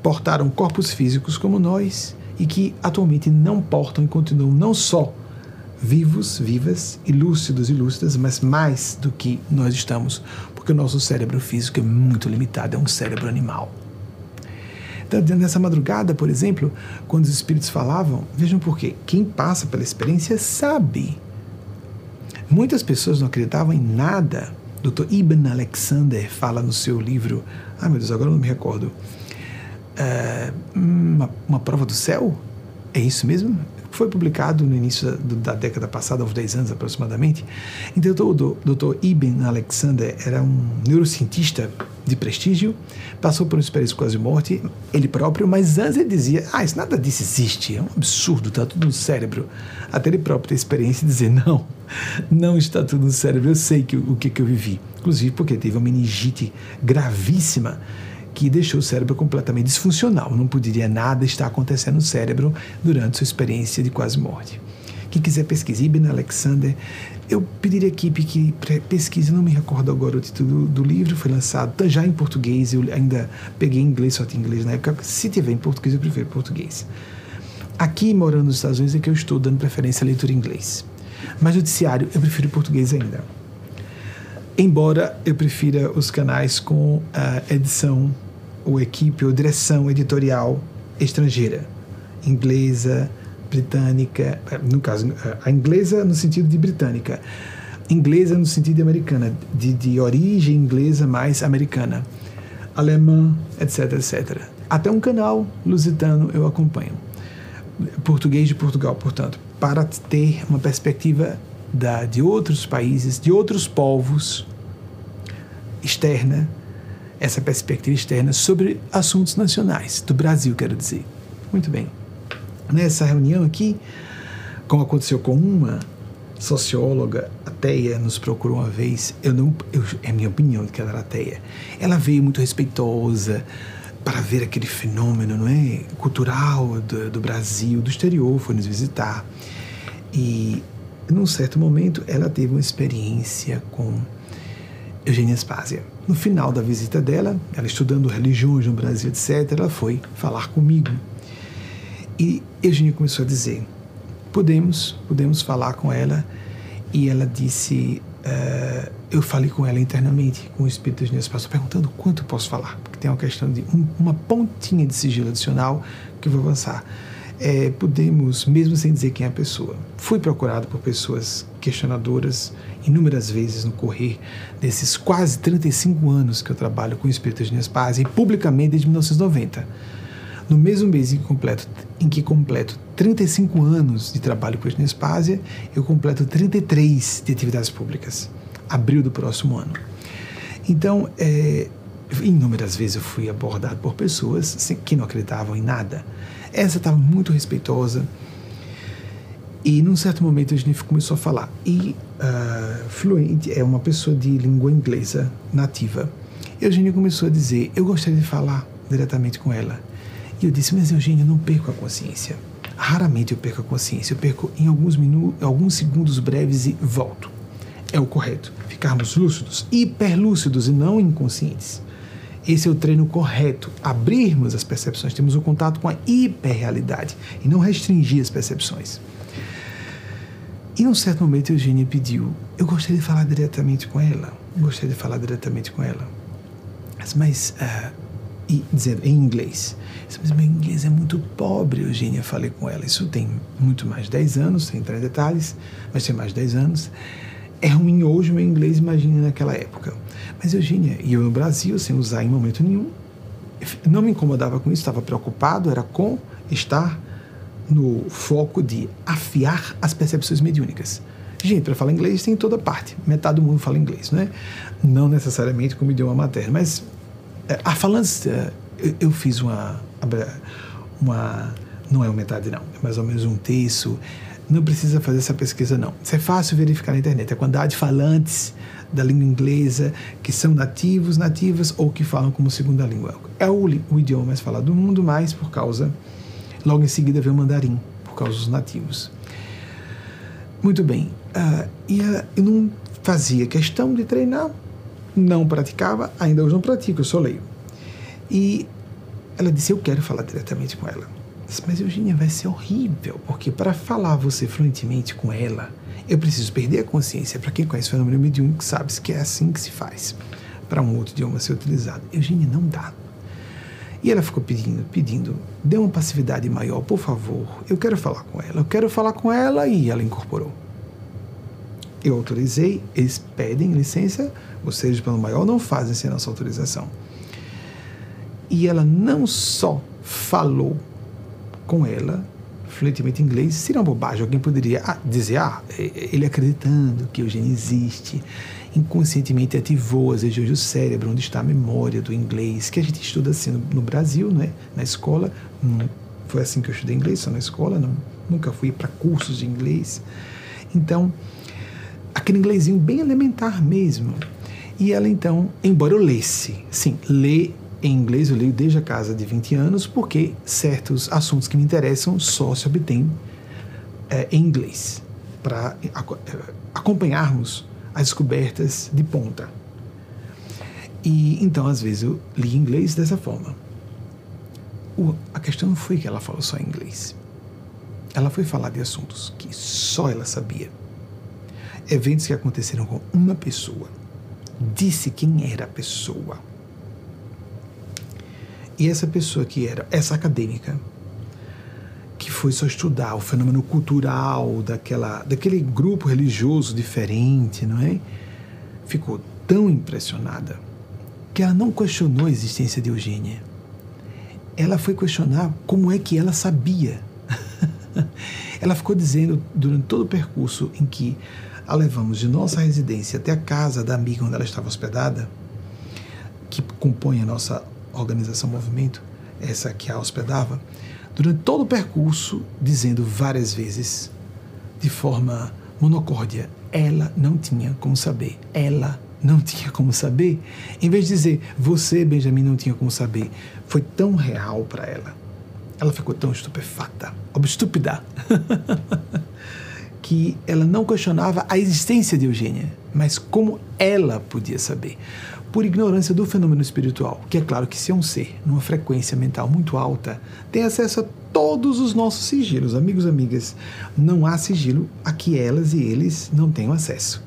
portaram corpos físicos como nós e que atualmente não portam e continuam não só vivos, vivas e lúcidos e lúcidas, mas mais do que nós estamos, porque o nosso cérebro físico é muito limitado, é um cérebro animal. Então, nessa madrugada, por exemplo, quando os espíritos falavam, vejam por quê. Quem passa pela experiência sabe. Muitas pessoas não acreditavam em nada. Dr. Ibn Alexander fala no seu livro, ah meu Deus, agora eu não me recordo, é, uma, uma prova do céu? É isso mesmo? foi publicado no início da, da década passada, aos 10 anos aproximadamente. Então, o Dr. Ibn Alexander era um neurocientista de prestígio, passou por uma experiência quase morte, ele próprio, mas antes ele dizia: Ah, isso nada disso existe, é um absurdo, está tudo no cérebro. Até ele próprio ter experiência e dizer: Não, não está tudo no cérebro, eu sei que, o que, que eu vivi. Inclusive porque teve uma meningite gravíssima que deixou o cérebro completamente disfuncional. Não poderia nada estar acontecendo no cérebro durante sua experiência de quase morte. Quem quiser pesquisar, Ibn Alexander, eu pediria à equipe que pesquise, não me recordo agora o título do, do, livro, foi lançado já em português, eu ainda peguei em inglês, só tinha inglês na época. Se tiver em português, eu prefiro português. Aqui, morando nos Estados Unidos, é que eu estou dando preferência à leitura em inglês. Mas noticiário, eu prefiro português ainda. Embora eu prefira os canais com a edição ou equipe ou direção editorial estrangeira, inglesa, britânica, no caso, a inglesa no sentido de britânica, inglesa no sentido de americana, de, de origem inglesa mais americana, alemã, etc, etc. Até um canal lusitano eu acompanho, português de Portugal, portanto, para ter uma perspectiva da, de outros países, de outros povos, externa, essa perspectiva externa sobre assuntos nacionais, do Brasil, quero dizer. Muito bem. Nessa reunião aqui, como aconteceu com uma socióloga ateia, nos procurou uma vez, eu não, eu, é minha opinião que ela era ateia. Ela veio muito respeitosa para ver aquele fenômeno, não é, cultural do, do Brasil, do exterior, foi nos visitar. E num certo momento ela teve uma experiência com Eugênia Spásia. No final da visita dela, ela estudando religiões no Brasil, etc., ela foi falar comigo. E Eugênia começou a dizer: podemos, podemos falar com ela. E ela disse: uh, eu falei com ela internamente, com o Espírito Eugênia Spásia, perguntando quanto eu posso falar, porque tem uma questão de um, uma pontinha de sigilo adicional que eu vou avançar é, podemos, mesmo sem dizer quem é a pessoa. Fui procurado por pessoas questionadoras inúmeras vezes no correr desses quase 35 anos que eu trabalho com espíritos de Nespaz e publicamente desde 1990. No mesmo mês em completo, em que completo 35 anos de trabalho com a Nespásia, eu completo 33 de atividades públicas, abril do próximo ano. Então, é, inúmeras vezes eu fui abordado por pessoas que não acreditavam em nada, essa estava muito respeitosa. E num certo momento a gente começou a falar. E uh, fluente é uma pessoa de língua inglesa nativa. E Eugênia começou a dizer: Eu gostaria de falar diretamente com ela. E eu disse: Mas Eugênia, eu não perco a consciência. Raramente eu perco a consciência. Eu perco em alguns minutos, alguns segundos breves e volto. É o correto. Ficarmos lúcidos, hiperlúcidos e não inconscientes. Esse é o treino correto. Abrirmos as percepções, temos um contato com a hiperrealidade e não restringir as percepções. E num certo momento Eugênia pediu, eu gostaria de falar diretamente com ela, gostaria de falar diretamente com ela. Mas, mas uh, e dizendo em inglês. Mas meu inglês é muito pobre, Eugênia, falei com ela. Isso tem muito mais de 10 anos, sem entrar em detalhes, mas tem mais de 10 anos. É ruim hoje o meu inglês, imagine naquela época. Mas Eugênia, e eu no Brasil, sem usar em momento nenhum, não me incomodava com isso, estava preocupado, era com estar no foco de afiar as percepções mediúnicas. Gente, para falar inglês tem em toda parte. Metade do mundo fala inglês, né? Não necessariamente como idioma materno, mas é, a falança, eu fiz uma, uma. Não é uma metade, não. É mais ou menos um terço. Não precisa fazer essa pesquisa, não. Isso é fácil verificar na internet. A quantidade de falantes da língua inglesa que são nativos, nativas ou que falam como segunda língua. É o, o idioma mais falado do mundo, mas por causa. Logo em seguida vem o mandarim, por causa dos nativos. Muito bem. Uh, e uh, eu não fazia questão de treinar, não praticava, ainda hoje não pratico, eu só leio. E ela disse: Eu quero falar diretamente com ela. Disse, Mas Eugênia, vai ser horrível, porque para falar você fluentemente com ela, eu preciso perder a consciência. Para quem conhece o fenômeno mediúnico, sabe que é assim que se faz para um outro idioma ser utilizado. Eugênia, não dá. E ela ficou pedindo, pedindo, dê uma passividade maior, por favor. Eu quero falar com ela, eu quero falar com ela e ela incorporou. Eu autorizei, eles pedem licença, ou seja, plano maior não fazem sem nossa autorização. E ela não só falou com ela fluentemente inglês, seria uma bobagem. Alguém poderia ah, dizer, ah, ele acreditando que Eugênio existe, inconscientemente ativou as regiões do cérebro, onde está a memória do inglês, que a gente estuda assim no, Brasil, né? na escola. Hum, foi assim que eu estudei inglês, só na escola, não, nunca fui para cursos de inglês. Então, aquele inglesinho bem elementar mesmo. E ela então, embora eu lesse, sim, ler em inglês eu leio desde a casa de 20 anos, porque certos assuntos que me interessam só se obtêm é, em inglês, para é, acompanharmos as descobertas de ponta. E então, às vezes, eu li inglês dessa forma. O, a questão não foi que ela falou só inglês. Ela foi falar de assuntos que só ela sabia. Eventos que aconteceram com uma pessoa. Disse quem era a pessoa e essa pessoa que era, essa acadêmica, que foi só estudar o fenômeno cultural daquela, daquele grupo religioso diferente, não é? Ficou tão impressionada que ela não questionou a existência de Eugênia. Ela foi questionar como é que ela sabia. ela ficou dizendo durante todo o percurso em que a levamos de nossa residência até a casa da amiga onde ela estava hospedada, que compõe a nossa organização Movimento, essa que a hospedava, durante todo o percurso, dizendo várias vezes, de forma monocórdia, ela não tinha como saber. Ela não tinha como saber. Em vez de dizer, você, Benjamin, não tinha como saber, foi tão real para ela. Ela ficou tão estupefata, estúpida, que ela não questionava a existência de Eugênia, mas como ela podia saber por ignorância do fenômeno espiritual, que é claro que se é um ser numa frequência mental muito alta, tem acesso a todos os nossos sigilos. Amigos, amigas, não há sigilo a que elas e eles não tenham acesso.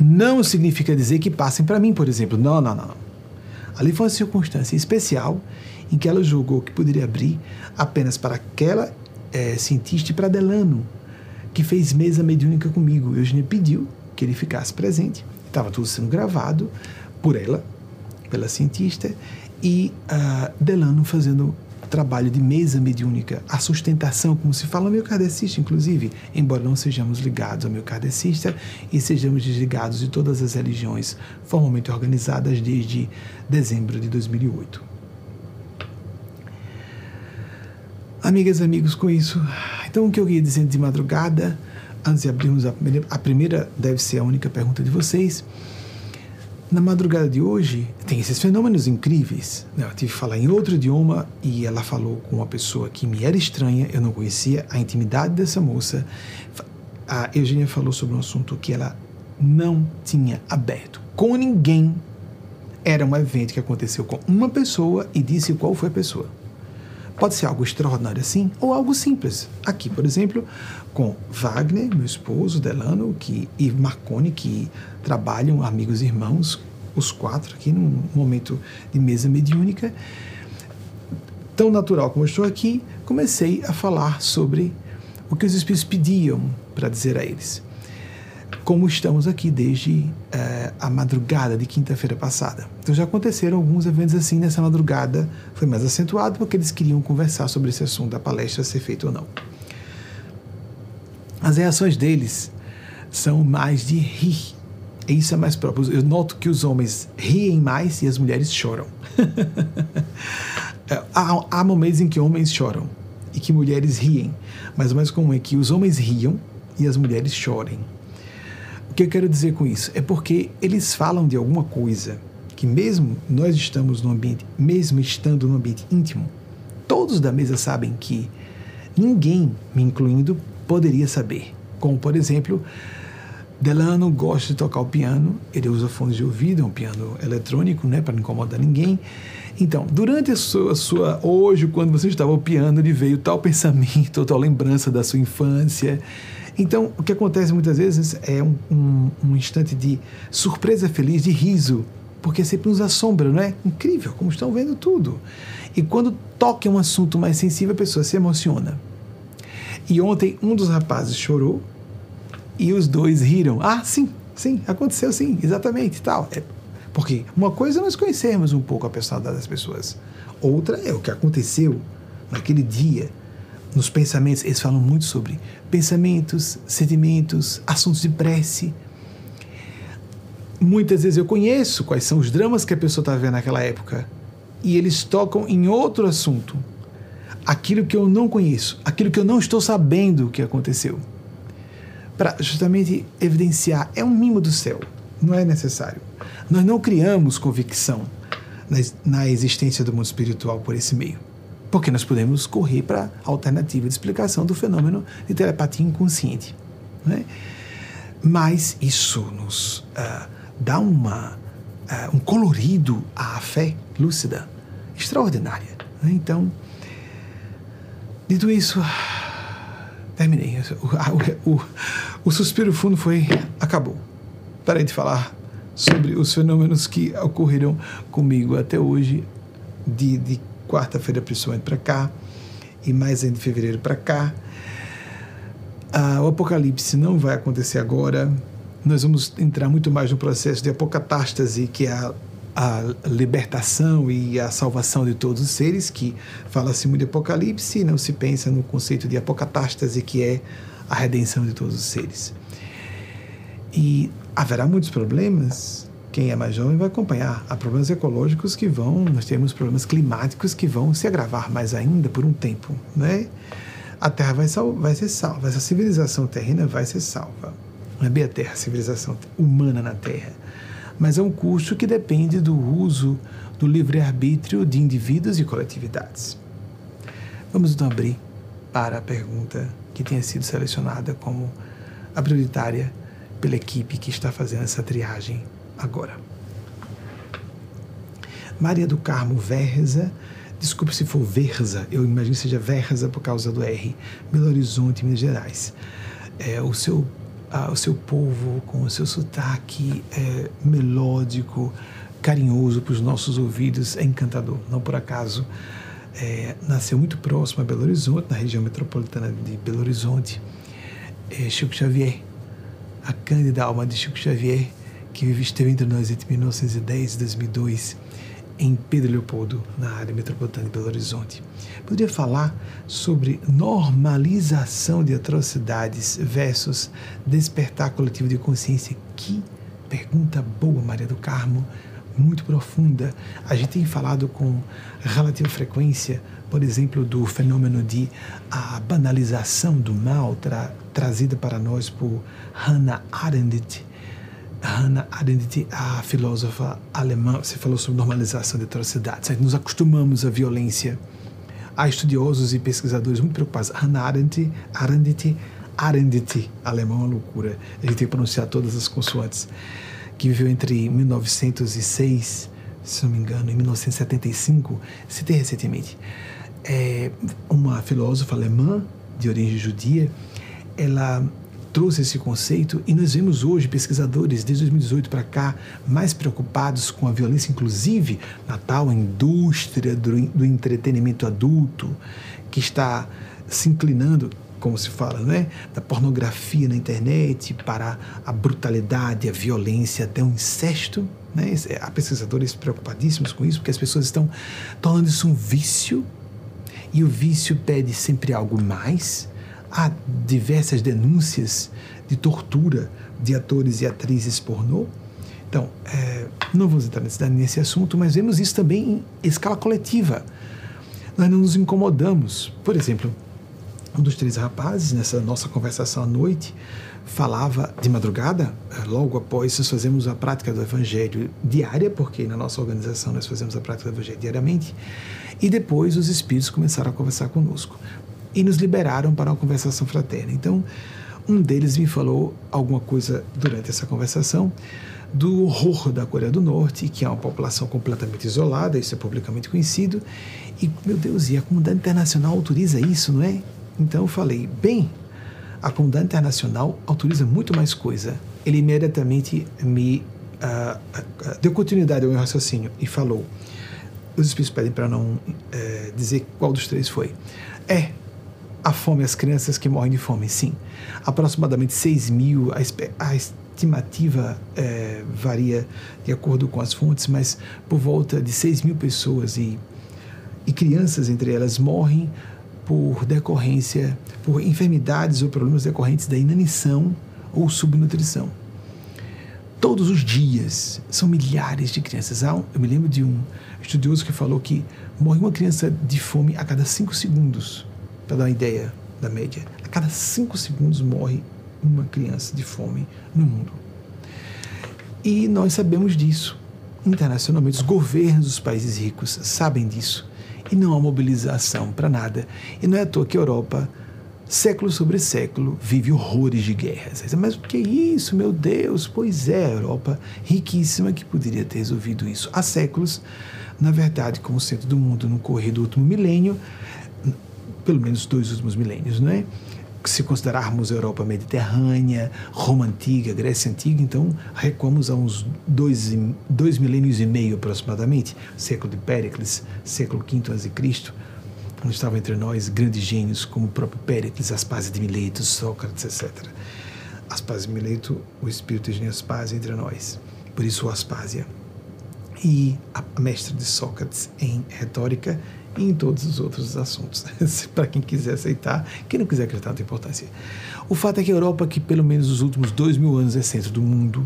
Não significa dizer que passem para mim, por exemplo. Não, não, não. Ali foi uma circunstância especial em que ela julgou que poderia abrir apenas para aquela é, cientista e para Delano, que fez mesa mediúnica comigo. Eugênia pediu que ele ficasse presente. Estava tudo sendo gravado por ela, pela cientista, e uh, Delano fazendo trabalho de mesa mediúnica, a sustentação, como se fala, meu kardecista, inclusive, embora não sejamos ligados ao meu kardecista e sejamos desligados de todas as religiões formalmente organizadas desde dezembro de 2008. Amigas e amigos, com isso, então o que eu ia dizendo de madrugada, antes de abrirmos a primeira, a primeira deve ser a única pergunta de vocês. Na madrugada de hoje, tem esses fenômenos incríveis. Né? Eu tive que falar em outro idioma e ela falou com uma pessoa que me era estranha, eu não conhecia a intimidade dessa moça. A Eugênia falou sobre um assunto que ela não tinha aberto com ninguém. Era um evento que aconteceu com uma pessoa e disse qual foi a pessoa. Pode ser algo extraordinário assim ou algo simples. Aqui, por exemplo, com Wagner, meu esposo, Delano que, e Marconi, que trabalham, amigos e irmãos, os quatro aqui num momento de mesa mediúnica, tão natural como estou aqui, comecei a falar sobre o que os espíritos pediam para dizer a eles. Como estamos aqui desde eh, a madrugada de quinta-feira passada. Então já aconteceram alguns eventos assim nessa madrugada, foi mais acentuado porque eles queriam conversar sobre esse assunto da palestra ser feito ou não. As reações deles são mais de rir. Isso é mais próprio. Eu noto que os homens riem mais e as mulheres choram. há, há momentos em que homens choram e que mulheres riem, mas o mais comum é que os homens riam e as mulheres chorem. O que eu quero dizer com isso? É porque eles falam de alguma coisa que mesmo nós estamos no ambiente, mesmo estando no ambiente íntimo, todos da mesa sabem que ninguém, me incluindo, poderia saber. Como, por exemplo, Delano gosta de tocar o piano, ele usa fones de ouvido, é um piano eletrônico, né, para não incomodar ninguém. Então, durante a sua, a sua, Hoje, quando você estava ao piano, lhe veio tal pensamento, tal lembrança da sua infância. Então, o que acontece muitas vezes é um, um, um instante de surpresa feliz, de riso, porque sempre nos assombra, não é? Incrível, como estão vendo tudo. E quando toca um assunto mais sensível, a pessoa se emociona. E ontem, um dos rapazes chorou e os dois riram. Ah, sim, sim, aconteceu sim, exatamente, tal. É, porque uma coisa é nós conhecermos um pouco a personalidade das pessoas, outra é o que aconteceu naquele dia. Nos pensamentos, eles falam muito sobre pensamentos, sentimentos, assuntos de prece. Muitas vezes eu conheço quais são os dramas que a pessoa está vivendo naquela época e eles tocam em outro assunto, aquilo que eu não conheço, aquilo que eu não estou sabendo o que aconteceu para justamente evidenciar. É um mimo do céu, não é necessário. Nós não criamos convicção na, na existência do mundo espiritual por esse meio. Porque nós podemos correr para a alternativa de explicação do fenômeno de telepatia inconsciente. Né? Mas isso nos uh, dá uma, uh, um colorido à fé lúcida extraordinária. Né? Então, dito isso, terminei. O, o, o suspiro fundo foi. acabou. Parei de falar sobre os fenômenos que ocorreram comigo até hoje, de, de quarta-feira principalmente para cá, e mais ainda de fevereiro para cá. Ah, o apocalipse não vai acontecer agora. Nós vamos entrar muito mais no processo de apocatástase, que é a a libertação e a salvação de todos os seres, que fala-se muito de Apocalipse, não se pensa no conceito de apocatástase, que é a redenção de todos os seres. E haverá muitos problemas. Quem é mais jovem vai acompanhar. Há problemas ecológicos que vão, nós temos problemas climáticos que vão se agravar mais ainda por um tempo, né? A Terra vai, sal, vai ser salva, essa civilização terrena vai ser salva. Não é bem a Terra, a civilização humana na Terra mas é um custo que depende do uso do livre-arbítrio de indivíduos e coletividades. Vamos então abrir para a pergunta que tenha sido selecionada como a prioritária pela equipe que está fazendo essa triagem agora. Maria do Carmo Verza, desculpe se for Verza, eu imagino que seja Verza por causa do R, Belo Horizonte, Minas Gerais. É, o seu ah, o seu povo, com o seu sotaque é, melódico, carinhoso para os nossos ouvidos, é encantador. Não por acaso, é, nasceu muito próximo a Belo Horizonte, na região metropolitana de Belo Horizonte, é, Chico Xavier, a cândida alma de Chico Xavier, que esteve entre nós entre 1910 e 2002 em Pedro Leopoldo, na área metropolitana de Belo Horizonte. Poderia falar sobre normalização de atrocidades versus despertar coletivo de consciência. Que pergunta boa, Maria do Carmo, muito profunda. A gente tem falado com relativa frequência, por exemplo, do fenômeno de a banalização do mal tra trazida para nós por Hannah Arendt Hannah Arendt, a filósofa alemã, você falou sobre normalização de atrocidades. Nos acostumamos à violência. Há estudiosos e pesquisadores muito preocupados. Hannah Arendt, Arendt, Arendt, alemão é uma loucura. A gente tem que pronunciar todas as consoantes. Que viveu entre 1906, se não me engano, e 1975, citei recentemente. É uma filósofa alemã de origem judia. Ela trouxe esse conceito e nós vemos hoje pesquisadores desde 2018 para cá mais preocupados com a violência, inclusive na tal indústria do, do entretenimento adulto que está se inclinando como se fala, não é? Da pornografia na internet para a brutalidade, a violência, até o incesto. Né? Há pesquisadores preocupadíssimos com isso, porque as pessoas estão tornando isso um vício e o vício pede sempre algo mais. Há diversas denúncias de tortura de atores e atrizes pornô. Então, é, não vamos entrar nesse, assunto, mas vemos isso também em escala coletiva. Nós não nos incomodamos. Por exemplo, um dos três rapazes, nessa nossa conversação à noite, falava de madrugada, é, logo após nós fazemos a prática do Evangelho diária, porque na nossa organização nós fazemos a prática do Evangelho diariamente, e depois os Espíritos começaram a conversar conosco e nos liberaram para uma conversação fraterna. Então, um deles me falou alguma coisa durante essa conversação do horror da Coreia do Norte, que é uma população completamente isolada, isso é publicamente conhecido, e, meu Deus, e a comunidade internacional autoriza isso, não é? Então eu falei, bem, a comunidade internacional autoriza muito mais coisa. Ele imediatamente me uh, uh, deu continuidade ao meu raciocínio e falou: os espíritos pedem para não uh, dizer qual dos três foi. É a fome, as crianças que morrem de fome, sim. Aproximadamente 6 mil, a, estimativa é, varia de acordo com as fontes, mas por volta de 6 mil pessoas e, e crianças entre elas morrem por decorrência, por enfermidades ou problemas decorrentes da inanição ou subnutrição. Todos os dias são milhares de crianças. Eu me lembro de um estudioso que falou que morre uma criança de fome a cada cinco segundos para dar uma ideia da média, a cada cinco segundos morre uma criança de fome no mundo. E nós sabemos disso. Internacionalmente, os governos dos países ricos sabem disso. E não há mobilização para nada. E não é à toa que a Europa, século sobre século, vive horrores de guerras. Mas o que é isso, meu Deus? Pois é, a Europa riquíssima que poderia ter resolvido isso há séculos. Na verdade, como centro do mundo no correr do último milênio, pelo menos dois últimos milênios, não é? Se considerarmos a Europa Mediterrânea, Roma Antiga, Grécia Antiga, então recuamos a uns dois, dois milênios e meio aproximadamente, século de Péricles, século V a.C., onde estavam entre nós grandes gênios como o próprio Péricles, Aspásia de Mileto, Sócrates, etc. Aspásia de Mileto, o espírito de Aspásia entre nós, por isso o Aspásia. E a mestra de Sócrates em retórica e em todos os outros assuntos. Para quem quiser aceitar, quem não quiser acreditar, não tem importância. O fato é que a Europa, que pelo menos os últimos dois mil anos é centro do mundo,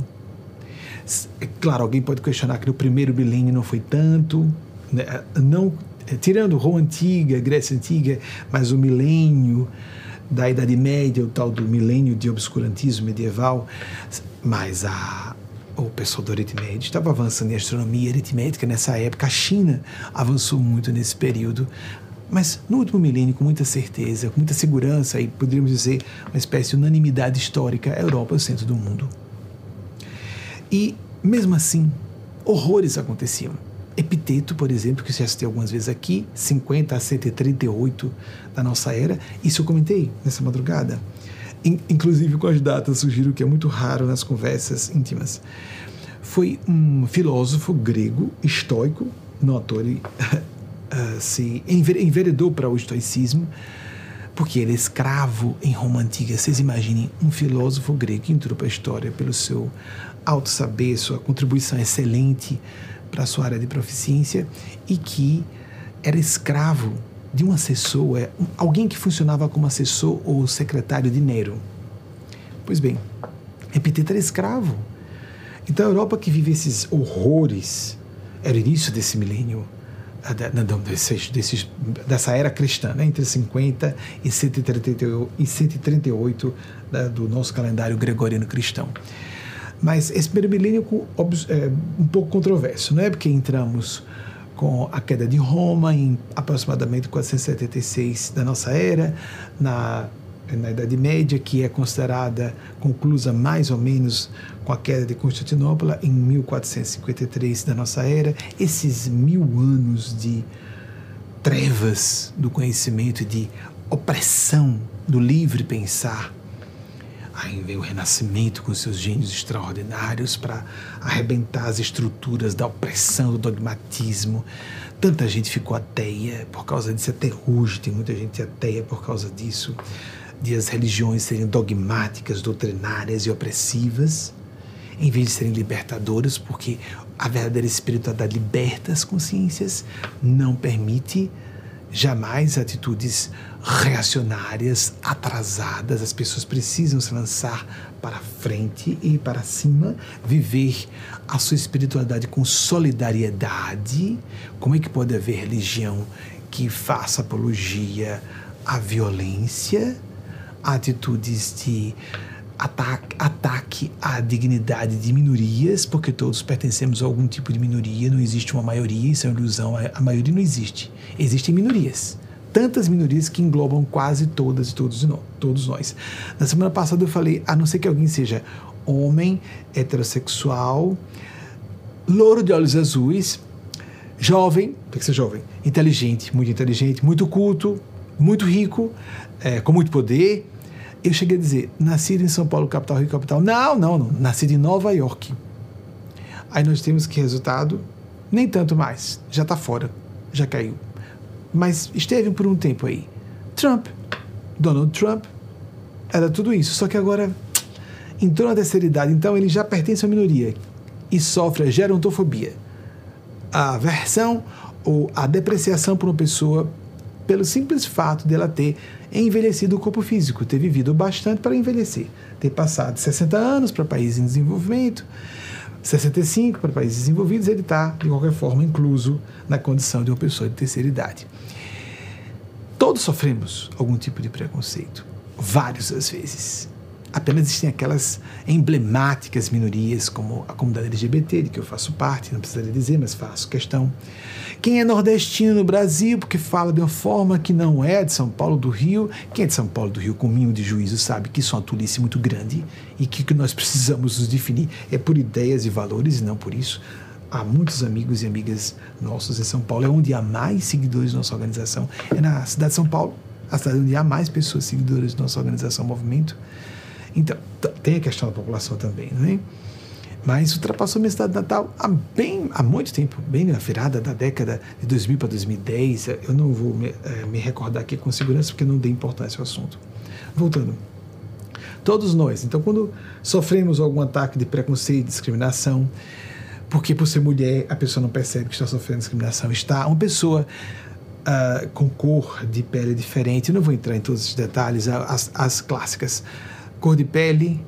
é claro, alguém pode questionar que no primeiro milênio não foi tanto, né? não é, tirando Roma antiga, Grécia antiga, mas o milênio da Idade Média, o tal do milênio de obscurantismo medieval, mas a, o pessoal Oriente Médio estava avançando em astronomia aritmética nessa época. A China avançou muito nesse período. Mas no último milênio, com muita certeza, com muita segurança e poderíamos dizer uma espécie de unanimidade histórica, a Europa é o centro do mundo. E mesmo assim, horrores aconteciam. Epiteto, por exemplo, que eu já citei algumas vezes aqui, 50 a 138 da nossa era, isso eu comentei nessa madrugada inclusive com as datas, sugiro que é muito raro nas conversas íntimas. Foi um filósofo grego, estoico, não ator, uh, se enveredou para o estoicismo, porque ele é escravo em Roma Antiga. Vocês imaginem um filósofo grego que entrou para a história pelo seu alto saber, sua contribuição excelente para a sua área de proficiência e que era escravo de um assessor, é alguém que funcionava como assessor ou secretário de Nero. Pois bem, Epiteto era escravo. Então a Europa que vive esses horrores era o início desse milênio, ah, desses, desses, dessa era cristã, né, entre 50 e 138, e 138 da, do nosso calendário gregoriano cristão. Mas esse primeiro milênio é um pouco controverso, não é? Porque entramos com a queda de Roma em aproximadamente 476 da nossa era, na, na Idade Média, que é considerada conclusa mais ou menos com a queda de Constantinopla em 1453 da nossa era. Esses mil anos de trevas do conhecimento de opressão do livre pensar Aí vem o Renascimento com seus gênios extraordinários para arrebentar as estruturas da opressão, do dogmatismo. Tanta gente ficou ateia por causa disso, até hoje tem muita gente ateia por causa disso, de as religiões serem dogmáticas, doutrinárias e opressivas, em vez de serem libertadoras, porque a verdadeira espiritualidade liberta as consciências, não permite jamais atitudes reacionárias, atrasadas. As pessoas precisam se lançar para frente e para cima, viver a sua espiritualidade com solidariedade. Como é que pode haver religião que faça apologia à violência, a atitudes de ataque, ataque à dignidade de minorias, porque todos pertencemos a algum tipo de minoria, não existe uma maioria, isso é uma ilusão, a maioria não existe. Existem minorias. Tantas minorias que englobam quase todas e todos, todos nós. Na semana passada eu falei, a não ser que alguém seja homem, heterossexual, louro de olhos azuis, jovem, tem que ser jovem, inteligente, muito inteligente, muito culto, muito rico, é, com muito poder, eu cheguei a dizer, nascido em São Paulo, capital, Rio, capital. Não, não, não. Nascido em Nova York. Aí nós temos que resultado, nem tanto mais. Já está fora. Já caiu. Mas esteve por um tempo aí. Trump. Donald Trump. Era tudo isso. Só que agora entrou na terceira idade. Então ele já pertence à minoria. E sofre a gerontofobia. A aversão ou a depreciação por uma pessoa pelo simples fato dela ter envelhecido o corpo físico, ter vivido bastante para envelhecer, ter passado 60 anos para países em desenvolvimento, 65 para países desenvolvidos, ele está, de qualquer forma, incluso na condição de uma pessoa de terceira idade. Todos sofremos algum tipo de preconceito, várias vezes. Apenas existem aquelas emblemáticas minorias, como a comunidade LGBT, de que eu faço parte, não precisaria dizer, mas faço questão. Quem é nordestino no Brasil, porque fala de uma forma que não é de São Paulo do Rio, quem é de São Paulo do Rio com mínimo de juízo sabe que isso é uma tolice muito grande e que o que nós precisamos nos definir é por ideias e valores e não por isso. Há muitos amigos e amigas nossos em São Paulo, é onde há mais seguidores da nossa organização, é na cidade de São Paulo, a cidade onde há mais pessoas seguidoras da nossa organização Movimento. Então, tem a questão da população também, não é? Mas ultrapassou minha cidade natal há, bem, há muito tempo, bem na virada da década de 2000 para 2010. Eu não vou me, é, me recordar aqui com segurança porque não dei importância ao assunto. Voltando. Todos nós, então, quando sofremos algum ataque de preconceito, discriminação, porque por ser mulher a pessoa não percebe que está sofrendo discriminação, está uma pessoa uh, com cor de pele diferente, eu não vou entrar em todos os detalhes, as, as clássicas cor de pele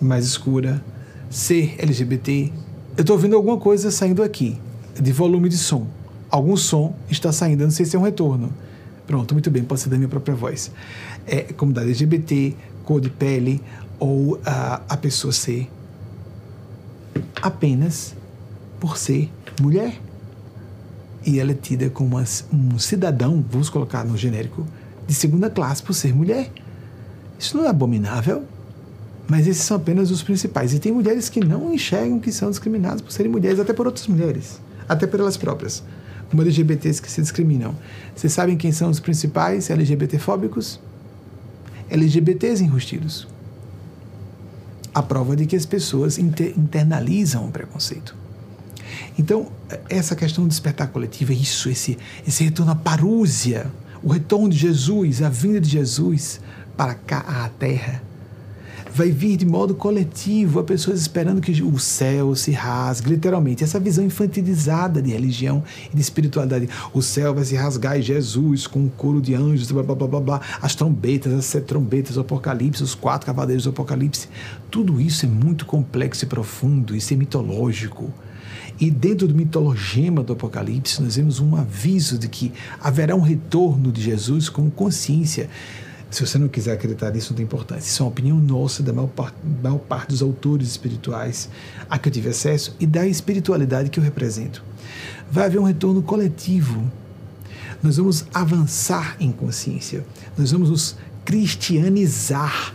mais escura, ser LGBT. Eu estou ouvindo alguma coisa saindo aqui, de volume de som. Algum som está saindo, não sei se é um retorno. Pronto, muito bem, pode ser da minha própria voz. É comunidade LGBT, cor de pele ou a, a pessoa ser apenas por ser mulher. E ela é tida como um cidadão, vamos colocar no genérico, de segunda classe por ser mulher. Isso não é abominável? Mas esses são apenas os principais. E tem mulheres que não enxergam que são discriminadas por serem mulheres, até por outras mulheres, até por elas próprias, como LGBTs que se discriminam. Vocês sabem quem são os principais LGBTfóbicos? LGBTs enrustidos. A prova de que as pessoas inter internalizam o preconceito. Então, essa questão do despertar coletivo é isso, esse, esse retorno à parúzia, o retorno de Jesus, a vinda de Jesus, para cá à terra. Vai vir de modo coletivo, a pessoas esperando que o céu se rasgue, literalmente. Essa visão infantilizada de religião e de espiritualidade. O céu vai se rasgar e Jesus, com um coro de anjos, blá blá blá blá, blá as trombetas, as sete trombetas do Apocalipse, os quatro cavaleiros do Apocalipse. Tudo isso é muito complexo e profundo, isso é mitológico. E dentro do mitologema do Apocalipse, nós vemos um aviso de que haverá um retorno de Jesus com consciência se você não quiser acreditar nisso, não tem importância. Isso é uma opinião nossa, da maior parte, maior parte dos autores espirituais a que eu tive acesso e da espiritualidade que eu represento. Vai haver um retorno coletivo. Nós vamos avançar em consciência. Nós vamos nos cristianizar.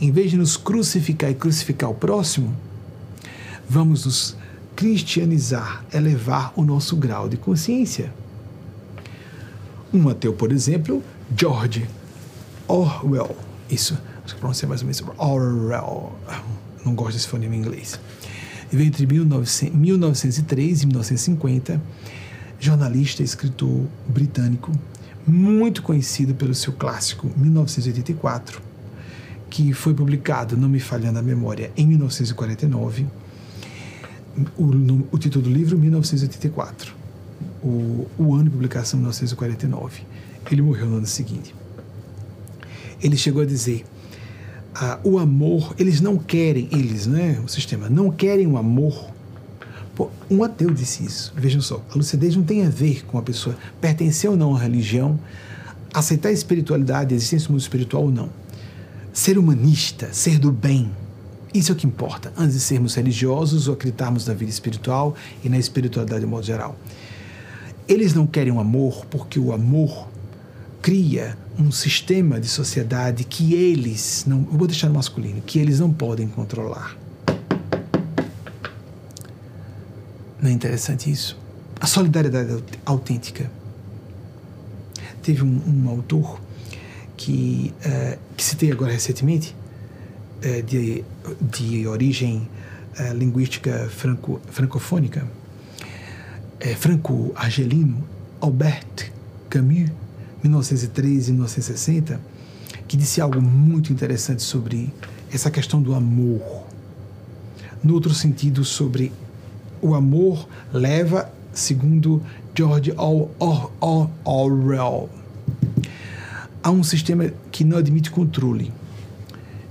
Em vez de nos crucificar e crucificar o próximo, vamos nos cristianizar, elevar o nosso grau de consciência. Um ateu, por exemplo, George Orwell. Isso, acho que pronuncia mais ou menos Orwell. Não gosto desse fonema em inglês. Veio entre 1903 e 1950, jornalista e escritor britânico, muito conhecido pelo seu clássico 1984, que foi publicado, não me falhando a memória, em 1949. O, o título do livro, 1984. O, o ano de publicação, 1949. Ele morreu no ano seguinte. Ele chegou a dizer: ah, o amor, eles não querem, eles, né, o sistema, não querem o amor. Pô, um ateu disse isso. Vejam só, a lucidez não tem a ver com a pessoa pertencer ou não à religião, aceitar a espiritualidade, a existência do mundo espiritual ou não. Ser humanista, ser do bem, isso é o que importa, antes de sermos religiosos ou acreditarmos na vida espiritual e na espiritualidade de modo geral. Eles não querem o amor porque o amor cria um sistema de sociedade que eles não, vou deixar no masculino, que eles não podem controlar. Não é interessante isso? A solidariedade autêntica. Teve um, um autor que, uh, que citei agora recentemente, uh, de, de origem uh, linguística franco, francofônica, franco-argelino, Albert Camus, 1903 e 1960, que disse algo muito interessante sobre essa questão do amor. No outro sentido, sobre o amor leva, segundo George Orwell, a um sistema que não admite controle.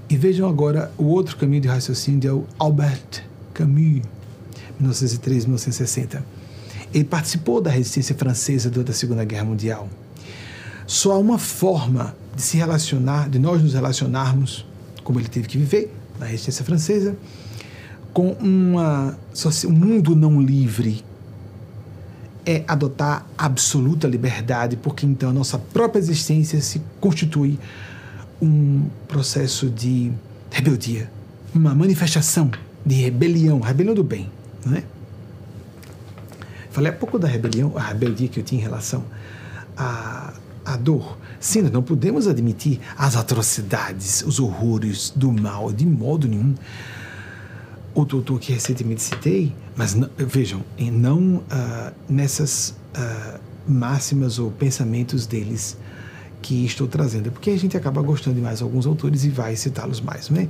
E vejam agora o outro caminho de raciocínio de Albert Camus, 1903 1960. Ele participou da resistência francesa durante a Segunda Guerra Mundial só há uma forma de se relacionar, de nós nos relacionarmos, como ele teve que viver na resistência francesa, com uma, um mundo não livre. É adotar absoluta liberdade, porque então a nossa própria existência se constitui um processo de rebeldia, uma manifestação de rebelião, rebelião do bem, não é? Falei há pouco da rebelião, a rebeldia que eu tinha em relação a a dor. Sim, não podemos admitir as atrocidades, os horrores do mal, de modo nenhum. O doutor que recentemente citei, mas não, vejam, não uh, nessas uh, máximas ou pensamentos deles que estou trazendo, porque a gente acaba gostando de mais alguns autores e vai citá-los mais, não é?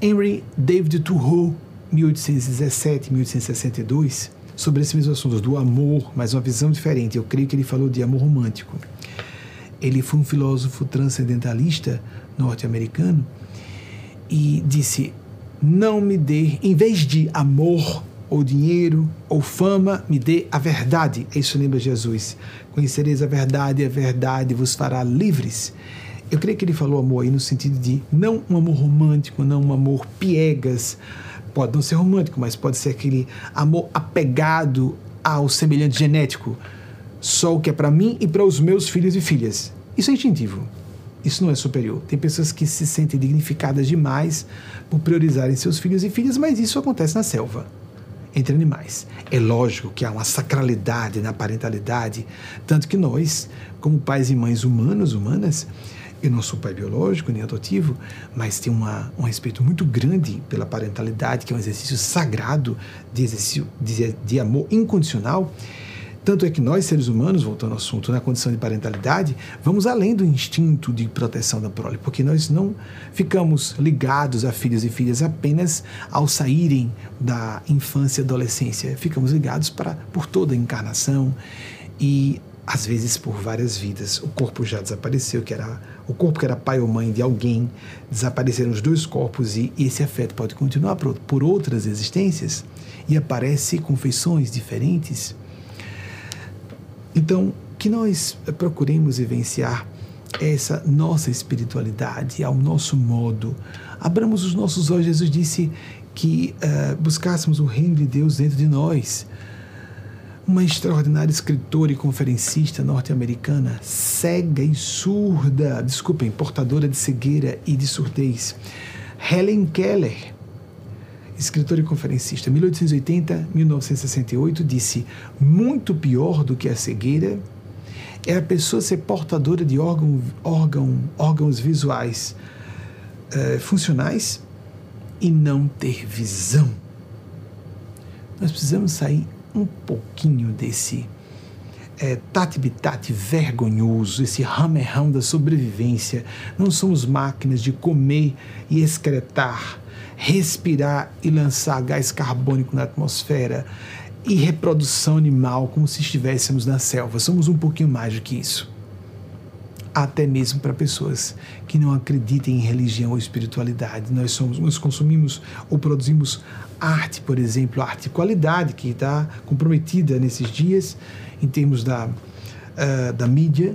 Henry David Thoreau, 1817, 1862, sobre esse mesmo assunto do amor, mas uma visão diferente. Eu creio que ele falou de amor romântico. Ele foi um filósofo transcendentalista norte-americano e disse: Não me dê, em vez de amor ou dinheiro ou fama, me dê a verdade. Isso lembra Jesus. Conhecereis a verdade a verdade vos fará livres. Eu creio que ele falou amor aí no sentido de não um amor romântico, não um amor piegas. Pode não ser romântico, mas pode ser aquele amor apegado ao semelhante genético só o que é para mim e para os meus filhos e filhas. Isso é instintivo. Isso não é superior. Tem pessoas que se sentem dignificadas demais por priorizarem seus filhos e filhas, mas isso acontece na selva, entre animais. É lógico que há uma sacralidade na parentalidade, tanto que nós, como pais e mães humanos, humanas, eu não sou pai biológico nem adotivo, mas tenho uma, um respeito muito grande pela parentalidade, que é um exercício sagrado de, exercício, de, de amor incondicional. Tanto é que nós, seres humanos, voltando ao assunto, na condição de parentalidade, vamos além do instinto de proteção da prole, porque nós não ficamos ligados a filhos e filhas apenas ao saírem da infância e adolescência. Ficamos ligados para, por toda a encarnação e às vezes por várias vidas. O corpo já desapareceu, que era o corpo que era pai ou mãe de alguém, desapareceram os dois corpos e esse afeto pode continuar por, outras existências e aparece com feições diferentes então, que nós procuremos vivenciar essa nossa espiritualidade ao nosso modo. Abramos os nossos olhos. Jesus disse que uh, buscássemos o reino de Deus dentro de nós. Uma extraordinária escritora e conferencista norte-americana, cega e surda, desculpem, portadora de cegueira e de surdez, Helen Keller, escritor e conferencista, 1880-1968, disse: Muito pior do que a cegueira é a pessoa ser portadora de órgão, órgão, órgãos visuais uh, funcionais e não ter visão. Nós precisamos sair um pouquinho desse é, tati-bitati vergonhoso, esse ramerrão da sobrevivência. Não somos máquinas de comer e excretar, respirar e lançar gás carbônico na atmosfera e reprodução animal como se estivéssemos na selva. Somos um pouquinho mais do que isso. Até mesmo para pessoas que não acreditem em religião ou espiritualidade. Nós somos, nós consumimos ou produzimos arte, por exemplo, arte de qualidade que está comprometida nesses dias em termos da, uh, da mídia,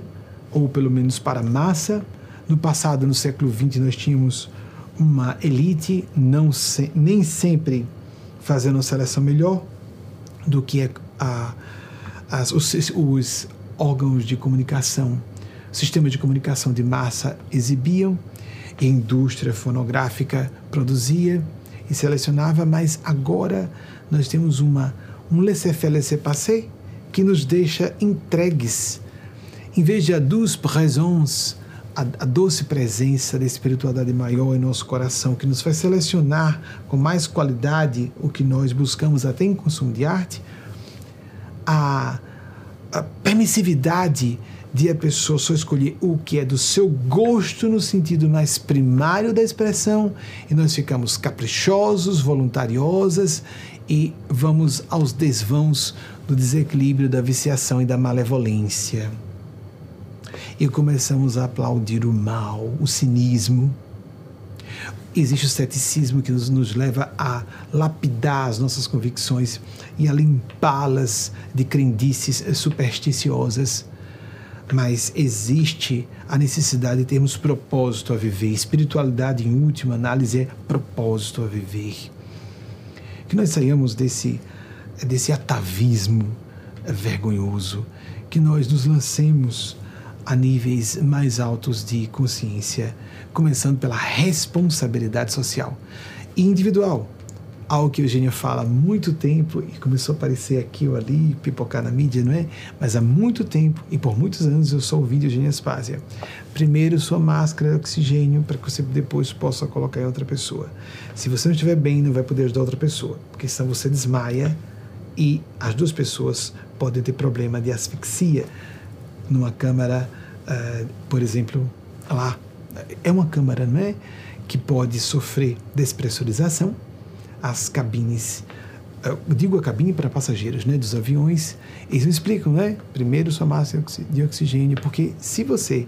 ou pelo menos para a massa. No passado, no século XX, nós tínhamos uma elite, não se, nem sempre fazendo uma seleção melhor do que a, as, os, os órgãos de comunicação, sistemas de comunicação de massa exibiam, a indústria fonográfica produzia e selecionava, mas agora nós temos uma, um laissez-faire, laissez-passer que nos deixa entregues. Em vez de a douce présence, a, a doce presença da espiritualidade maior em nosso coração, que nos faz selecionar com mais qualidade o que nós buscamos até em consumo de arte, a, a permissividade de a pessoa só escolher o que é do seu gosto no sentido mais primário da expressão e nós ficamos caprichosos, voluntariosas e vamos aos desvãos do desequilíbrio, da viciação e da malevolência. E começamos a aplaudir o mal, o cinismo. Existe o ceticismo que nos, nos leva a lapidar as nossas convicções e a limpá-las de crendices supersticiosas mas existe a necessidade de termos propósito a viver. Espiritualidade, em última análise, é propósito a viver. Que nós saiamos desse, desse atavismo vergonhoso, que nós nos lancemos a níveis mais altos de consciência, começando pela responsabilidade social e individual algo que a Eugênia fala há muito tempo e começou a aparecer aqui ou ali, pipocar na mídia, não é? Mas há muito tempo e por muitos anos eu sou ouvindo Eugênia Spásia. Primeiro, sua máscara de oxigênio para que você depois possa colocar em outra pessoa. Se você não estiver bem, não vai poder ajudar outra pessoa, porque senão você desmaia e as duas pessoas podem ter problema de asfixia numa câmara, uh, por exemplo, lá. É uma câmara, não é? Que pode sofrer despressurização as cabines, eu digo a cabine para passageiros né, dos aviões, eles explicam, né? Primeiro sua máscara de oxigênio, porque se você,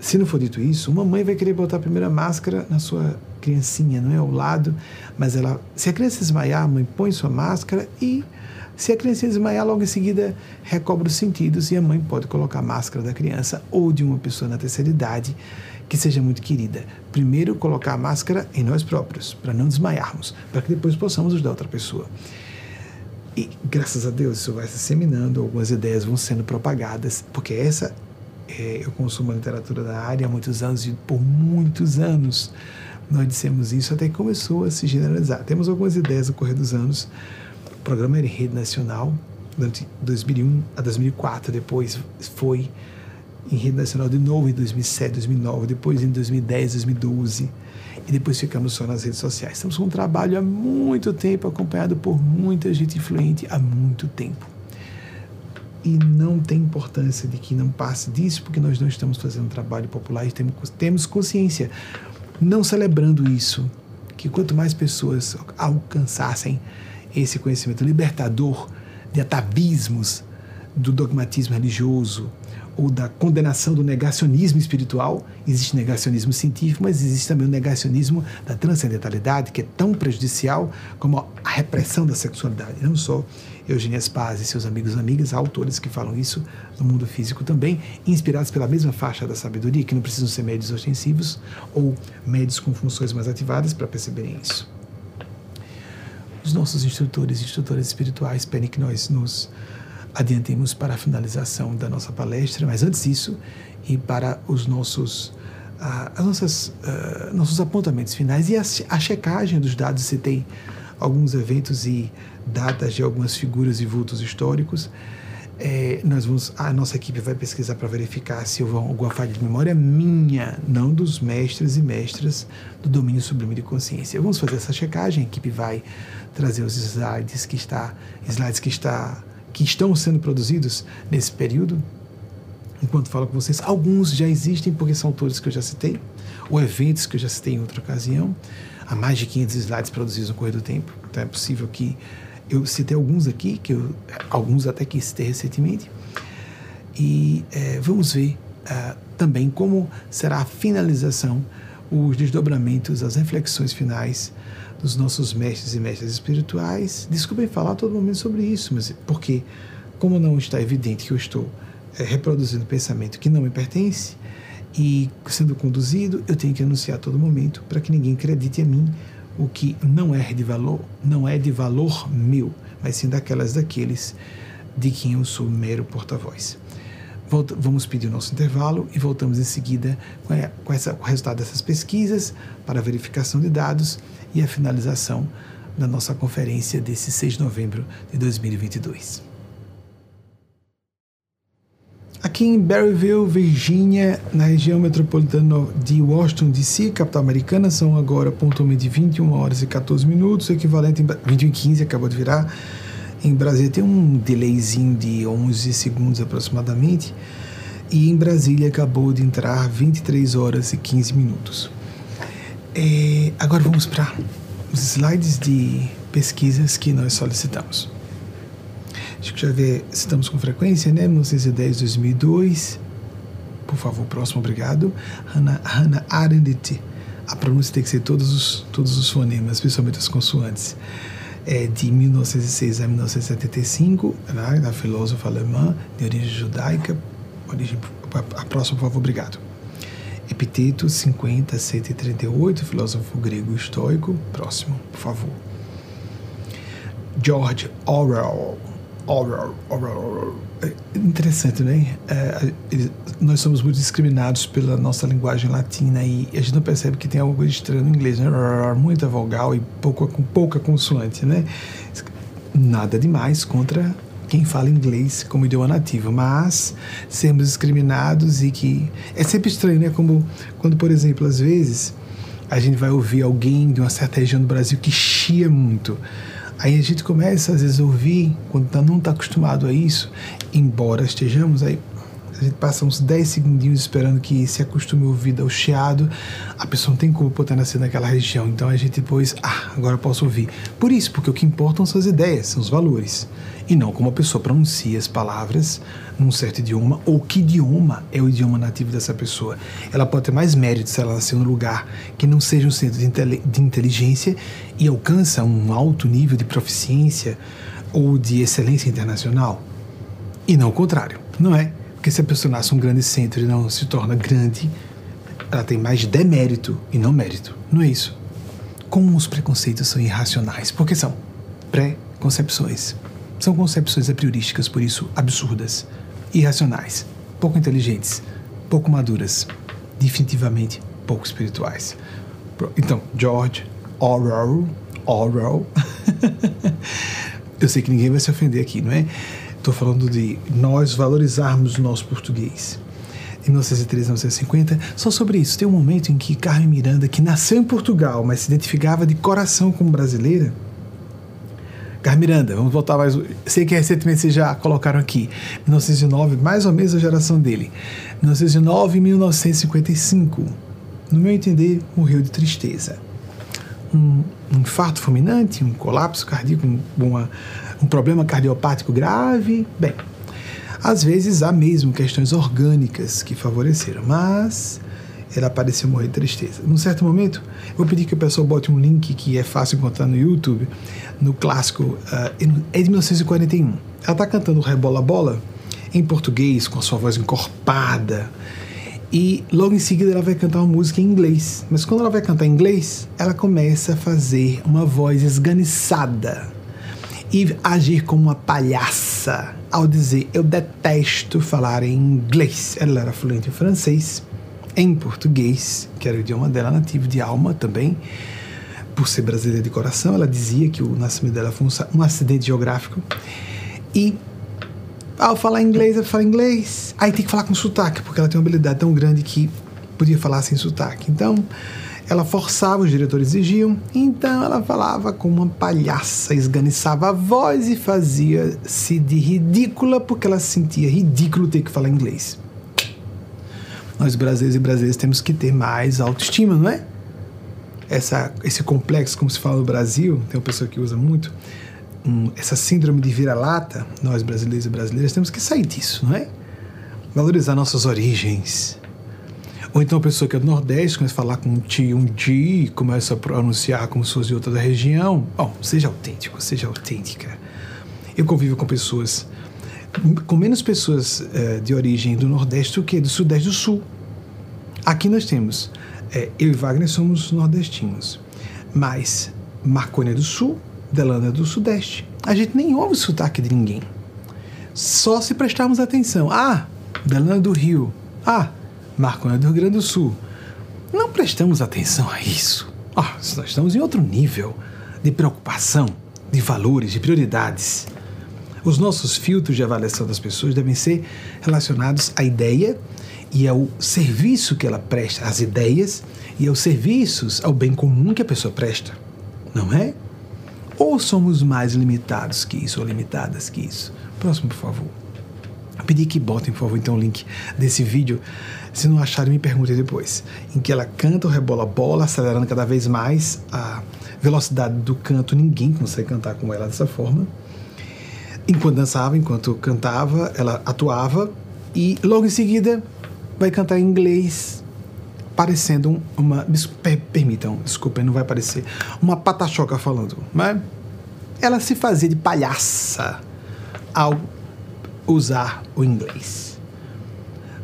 se não for dito isso, uma mãe vai querer botar a primeira máscara na sua criancinha, não é ao lado, mas ela, se a criança desmaiar, a mãe põe sua máscara e se a criança desmaiar, logo em seguida recobra os sentidos e a mãe pode colocar a máscara da criança ou de uma pessoa na terceira idade que seja muito querida. Primeiro, colocar a máscara em nós próprios, para não desmaiarmos, para que depois possamos ajudar outra pessoa. E graças a Deus isso vai se seminando, algumas ideias vão sendo propagadas, porque essa é, eu consumo a literatura da área há muitos anos e por muitos anos nós dissemos isso até que começou a se generalizar. Temos algumas ideias no correr dos anos. Programa em rede nacional, durante 2001 a 2004, depois foi em rede nacional de novo em 2007, 2009, depois em 2010, 2012 e depois ficamos só nas redes sociais. Estamos com um trabalho há muito tempo, acompanhado por muita gente influente há muito tempo. E não tem importância de que não passe disso, porque nós não estamos fazendo um trabalho popular e temos, temos consciência, não celebrando isso, que quanto mais pessoas alcançassem esse conhecimento libertador de atavismos do dogmatismo religioso, ou da condenação do negacionismo espiritual. Existe negacionismo científico, mas existe também o negacionismo da transcendentalidade, que é tão prejudicial como a repressão da sexualidade. Não só Eugênia Spaz e seus amigos e amigas, autores que falam isso no mundo físico também, inspirados pela mesma faixa da sabedoria, que não precisam ser médios ostensivos ou médios com funções mais ativadas para perceberem isso. Os nossos instrutores e instrutoras espirituais pedem que nós nos adiantemos para a finalização da nossa palestra, mas antes disso, e para os nossos, ah, as nossas, ah, nossos apontamentos finais e a, a checagem dos dados, se tem alguns eventos e datas de algumas figuras e vultos históricos, é, nós vamos, a nossa equipe vai pesquisar para verificar se houve alguma falha de memória minha, não dos mestres e mestras do domínio sublime de consciência. Vamos fazer essa checagem, a equipe vai trazer os slides que está, slides que está, que estão sendo produzidos nesse período. Enquanto falo com vocês, alguns já existem porque são autores que eu já citei, ou eventos que eu já citei em outra ocasião. Há mais de 500 slides produzidos no correr do tempo, então é possível que eu citei alguns aqui, que eu, alguns até que citei recentemente. E é, vamos ver uh, também como será a finalização, os desdobramentos, as reflexões finais dos nossos mestres e mestres espirituais. Desculpem falar todo momento sobre isso, mas porque, como não está evidente que eu estou é, reproduzindo pensamento que não me pertence e sendo conduzido, eu tenho que anunciar a todo momento para que ninguém acredite em mim o que não é de valor, não é de valor meu, mas sim daquelas daqueles de quem eu sou mero porta-voz. Vamos pedir o nosso intervalo e voltamos em seguida com, com, essa, com o resultado dessas pesquisas para a verificação de dados e a finalização da nossa conferência desse 6 de novembro de 2022. Aqui em Berryville, Virgínia, na região metropolitana de Washington DC, capital americana, são agora pontualmente 21 horas e 14 minutos, equivalente em 21 e 15, acabou de virar. Em Brasília tem um delayzinho de 11 segundos aproximadamente. E em Brasília acabou de entrar 23 horas e 15 minutos. É, agora vamos para os slides de pesquisas que nós solicitamos acho que já vê, citamos com frequência, né? 1910, 2002. Por favor, próximo, obrigado. Hannah, Hannah Arendt. A pronúncia tem que ser todos os, todos os fonemas, especialmente as consoantes. É de 1906 a 1975, né, da filósofa alemã de origem judaica. Origem, a próxima, por favor, obrigado. Epiteto 50, 138, filósofo grego estoico. Próximo, por favor. George Orwell, é interessante, né? É, nós somos muito discriminados pela nossa linguagem latina e a gente não percebe que tem algo estranho no inglês, né? Muita vogal e pouca, pouca consoante, né? Nada demais contra quem fala inglês como idioma nativo, mas sermos discriminados e que é sempre estranho, né? Como quando, por exemplo, às vezes a gente vai ouvir alguém de uma certa região do Brasil que chia muito Aí a gente começa às vezes a ouvir, quando tá, não está acostumado a isso, embora estejamos aí, a gente passa uns 10 segundinhos esperando que se acostume a ouvir ao chiado, a pessoa não tem como por ter nascido naquela região, então a gente depois, ah, agora posso ouvir. Por isso, porque o que importam são as ideias, são os valores e não como a pessoa pronuncia as palavras num certo idioma ou que idioma é o idioma nativo dessa pessoa. Ela pode ter mais mérito se ela nasceu num lugar que não seja um centro de inteligência e alcança um alto nível de proficiência ou de excelência internacional. E não o contrário, não é? Porque se a pessoa nasce num grande centro e não se torna grande, ela tem mais demérito e não mérito. Não é isso? Como os preconceitos são irracionais? Porque são pré-concepções. São concepções a priorísticas, por isso absurdas, irracionais, pouco inteligentes, pouco maduras, definitivamente pouco espirituais. Então, George Orwell, Orwell. Eu sei que ninguém vai se ofender aqui, não é? Estou falando de nós valorizarmos o nosso português. Em 1913, 1950, só sobre isso. Tem um momento em que Carmen Miranda, que nasceu em Portugal, mas se identificava de coração como brasileira, Carlos Miranda, vamos voltar mais. Sei que recentemente vocês já colocaram aqui. 1909, mais ou menos a geração dele. 1909 e 1955. No meu entender, morreu de tristeza. Um, infarto fulminante, um colapso cardíaco, um, uma, um problema cardiopático grave. Bem, às vezes há mesmo questões orgânicas que favoreceram, mas ela pareceu morrer de tristeza. Num certo momento, eu vou pedir que o pessoal bote um link que é fácil encontrar no YouTube, no clássico, uh, é de 1941. Ela está cantando Rebola Bola em português, com a sua voz encorpada. E logo em seguida ela vai cantar uma música em inglês. Mas quando ela vai cantar em inglês, ela começa a fazer uma voz esganiçada e agir como uma palhaça ao dizer eu detesto falar em inglês. Ela era fluente em francês, em português, que era o idioma dela nativo de alma também por ser brasileira de coração, ela dizia que o nascimento dela foi um, acidente geográfico e Ao falar inglês, ela fala inglês. Aí tem que falar com sotaque, porque ela tem uma habilidade tão grande que podia falar sem sotaque. Então, ela forçava, os diretores exigiam, então ela falava como uma palhaça, esganiçava a voz e fazia-se de ridícula porque ela se sentia ridículo ter que falar inglês. Nós brasileiros e brasileiras temos que ter mais autoestima, não é? Essa, esse complexo, como se fala no Brasil, tem uma pessoa que usa muito, um, essa síndrome de vira-lata, nós brasileiros e brasileiras temos que sair disso, não é? Valorizar nossas origens, ou então a pessoa que é do Nordeste começa a falar com um ti, um di, começa a pronunciar como se fosse de outra região. Bom, seja autêntico, seja autêntica. Eu convivo com pessoas, com menos pessoas é, de origem do Nordeste do que do Sudeste do Sul. Aqui nós temos, é, eu e Wagner somos nordestinos, mas Marconi é do Sul, É do Sudeste. A gente nem ouve o sotaque de ninguém. Só se prestarmos atenção. Ah, Delano é do Rio. Ah, Marco é do Rio Grande do Sul. Não prestamos atenção a isso. Oh, nós estamos em outro nível de preocupação, de valores, de prioridades. Os nossos filtros de avaliação das pessoas devem ser relacionados à ideia e ao serviço que ela presta, às ideias e aos serviços, ao bem comum que a pessoa presta. Não é? Ou somos mais limitados que isso, ou limitadas que isso? Próximo, por favor. Pedi que botem, por favor, então o link desse vídeo se não acharem, me perguntem depois. Em que ela canta o rebola bola, acelerando cada vez mais a velocidade do canto. Ninguém consegue cantar com ela dessa forma. Enquanto dançava, enquanto cantava, ela atuava e logo em seguida vai cantar em inglês, parecendo uma. Permitam, desculpem, não vai parecer. Uma patachoca falando. Mas ela se fazia de palhaça ao usar o inglês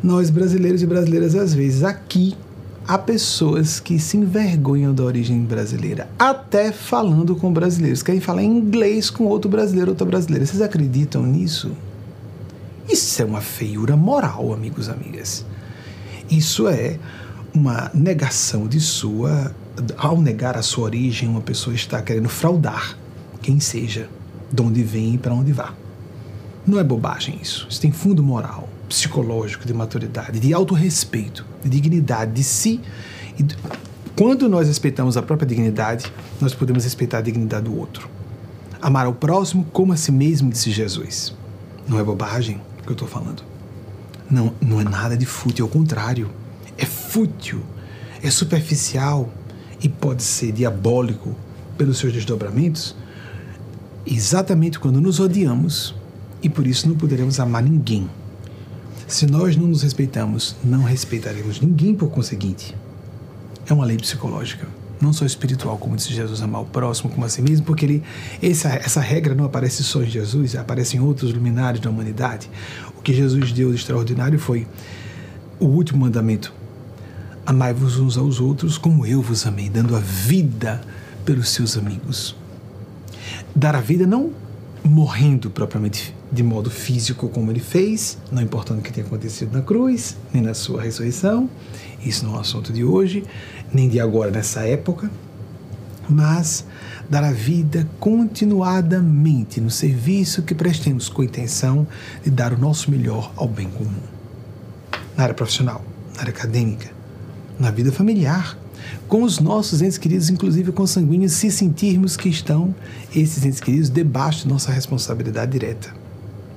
nós brasileiros e brasileiras, às vezes, aqui há pessoas que se envergonham da origem brasileira, até falando com brasileiros, querem falar inglês com outro brasileiro, outra brasileira. Vocês acreditam nisso? Isso é uma feiura moral, amigos e amigas. Isso é uma negação de sua. Ao negar a sua origem, uma pessoa está querendo fraudar quem seja, de onde vem e para onde vá. Não é bobagem isso. Isso tem fundo moral psicológico de maturidade, de autorrespeito, de dignidade de si. E quando nós respeitamos a própria dignidade, nós podemos respeitar a dignidade do outro. Amar ao próximo como a si mesmo, disse Jesus. Não é bobagem que eu estou falando. Não, não é nada de fútil, ao contrário. Fútil, é superficial e pode ser diabólico pelos seus desdobramentos exatamente quando nos odiamos e por isso não poderemos amar ninguém se nós não nos respeitamos, não respeitaremos ninguém por conseguinte. É uma lei psicológica, não só espiritual, como disse Jesus, amar o próximo como a si mesmo, porque ele, essa, essa regra não aparece só em Jesus, aparece em outros luminares da humanidade. O que Jesus deu de extraordinário foi o último mandamento: amai-vos uns aos outros como eu vos amei, dando a vida pelos seus amigos. Dar a vida não morrendo propriamente de modo físico como ele fez, não importando o que tenha acontecido na cruz, nem na sua ressurreição, isso não é um assunto de hoje, nem de agora nessa época, mas dar a vida continuadamente no serviço que prestemos com a intenção de dar o nosso melhor ao bem comum. Na área profissional, na área acadêmica, na vida familiar, com os nossos entes queridos, inclusive consanguíneos, se sentirmos que estão esses entes queridos debaixo de nossa responsabilidade direta.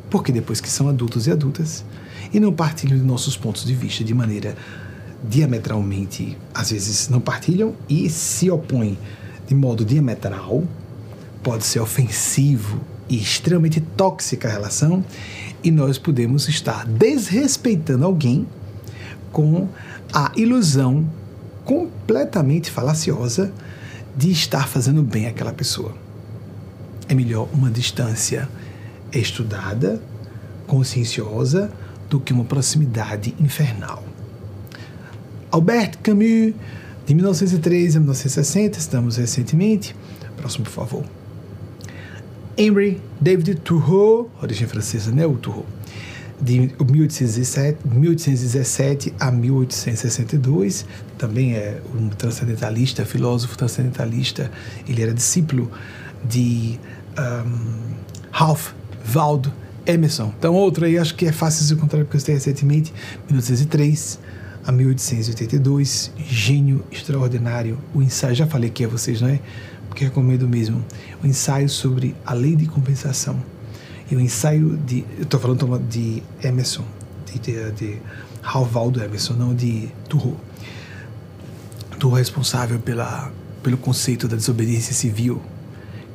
Porque depois que são adultos e adultas e não partilham de nossos pontos de vista de maneira diametralmente, às vezes não partilham e se opõem de modo diametral, pode ser ofensivo e extremamente tóxica a relação, e nós podemos estar desrespeitando alguém com a ilusão completamente falaciosa de estar fazendo bem àquela pessoa. É melhor uma distância estudada, conscienciosa, do que uma proximidade infernal. Albert Camus, de 1903 a 1960, estamos recentemente. Próximo, por favor. Henry David Thoreau, origem francesa, né? O Thoreau de 1817, 1817 a 1862, também é um transcendentalista, filósofo transcendentalista. Ele era discípulo de um, Ralph Waldo Emerson. Então, outro aí, acho que é fácil de encontrar porque eu citei recentemente, 1903 a 1882, Gênio Extraordinário, o ensaio, já falei aqui a vocês, não é? Porque recomendo mesmo, o ensaio sobre a lei de compensação. E o ensaio de, eu estou falando de Emerson, de, de, de Halvaldo Emerson, não de Turro. Turro é responsável pela, pelo conceito da desobediência civil,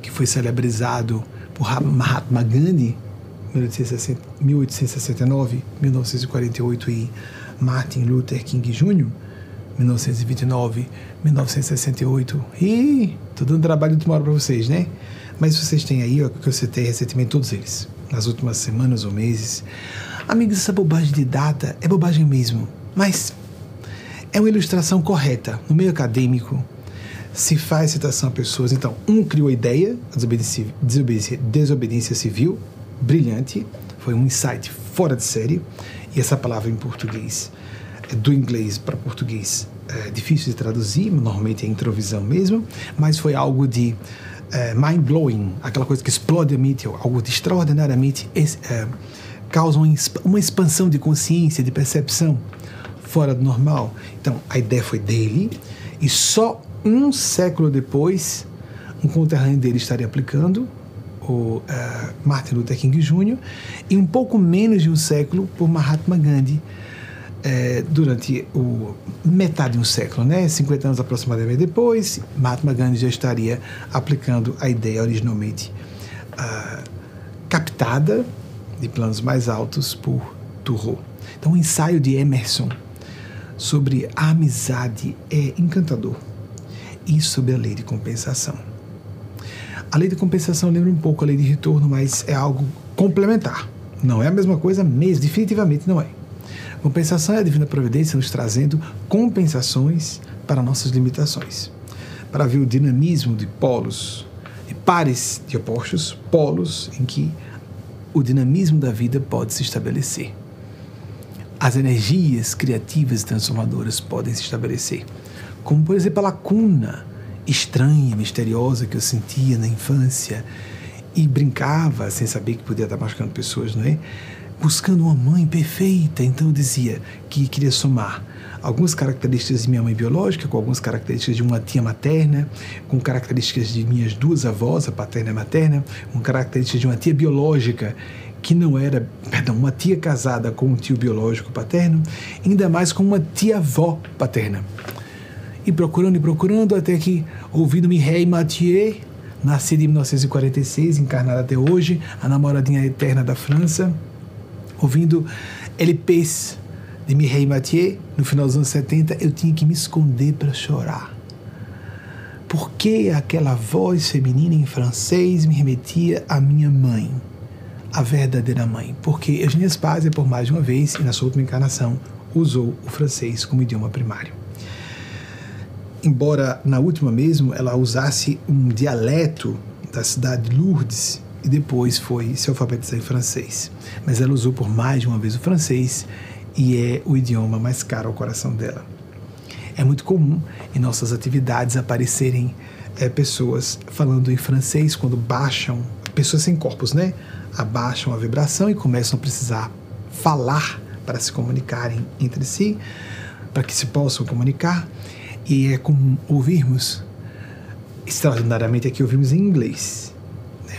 que foi celebrizado por Mahatma Gandhi 1869, 1948 e Martin Luther King Jr., 1929, 1968. E tô dando trabalho de hora para vocês, né? Mas vocês têm aí, ó, que eu citei recentemente, todos eles, nas últimas semanas ou meses. Amigos, essa bobagem de data é bobagem mesmo, mas é uma ilustração correta. No meio acadêmico, se faz citação a pessoas. Então, um criou a ideia, a desobediência, desobediência, desobediência civil, brilhante, foi um insight fora de série, e essa palavra em português, é do inglês para português, é difícil de traduzir, normalmente é introvisão mesmo, mas foi algo de é, mind-blowing, aquela coisa que explode a mente, algo de extraordinariamente é, causa uma expansão de consciência, de percepção fora do normal. Então, a ideia foi dele, e só um século depois, um conterrâneo dele estaria aplicando, o uh, Martin Luther King Jr., e um pouco menos de um século por Mahatma Gandhi, uh, durante o metade de um século, né? 50 anos aproximadamente depois, Mahatma Gandhi já estaria aplicando a ideia originalmente uh, captada de planos mais altos por Thoreau. Então, o ensaio de Emerson sobre a amizade é encantador e sobre a lei de compensação. A lei de compensação lembra um pouco a lei de retorno, mas é algo complementar. Não é a mesma coisa mesmo, definitivamente não é. Compensação é a divina providência nos trazendo compensações para nossas limitações. Para ver o dinamismo de polos, de pares de opostos, polos em que o dinamismo da vida pode se estabelecer. As energias criativas e transformadoras podem se estabelecer, como por exemplo a lacuna estranha, misteriosa que eu sentia na infância e brincava sem saber que podia estar machucando pessoas, não é? Buscando uma mãe perfeita, então eu dizia que queria somar algumas características de minha mãe biológica, com algumas características de uma tia materna, com características de minhas duas avós, a paterna e a materna, com características de uma tia biológica que não era, perdão, uma tia casada com um tio biológico paterno, ainda mais com uma tia-avó paterna. E procurando e procurando até que, ouvindo Mireille Mathieu, nascida em 1946, encarnada até hoje, a namoradinha eterna da França, ouvindo LPs de Mireille Mathieu, no final dos anos 70, eu tinha que me esconder para chorar. Porque aquela voz feminina em francês me remetia à minha mãe, a verdadeira mãe. Porque Eugênia Spazia, por mais de uma vez, e na sua última encarnação, usou o francês como idioma primário embora na última mesmo ela usasse um dialeto da cidade de Lourdes e depois foi se alfabetizar em francês. Mas ela usou por mais de uma vez o francês e é o idioma mais caro ao coração dela. É muito comum em nossas atividades aparecerem é, pessoas falando em francês quando baixam, pessoas sem corpos, né? Abaixam a vibração e começam a precisar falar para se comunicarem entre si, para que se possam comunicar. E é comum ouvirmos, extraordinariamente aqui ouvimos em inglês?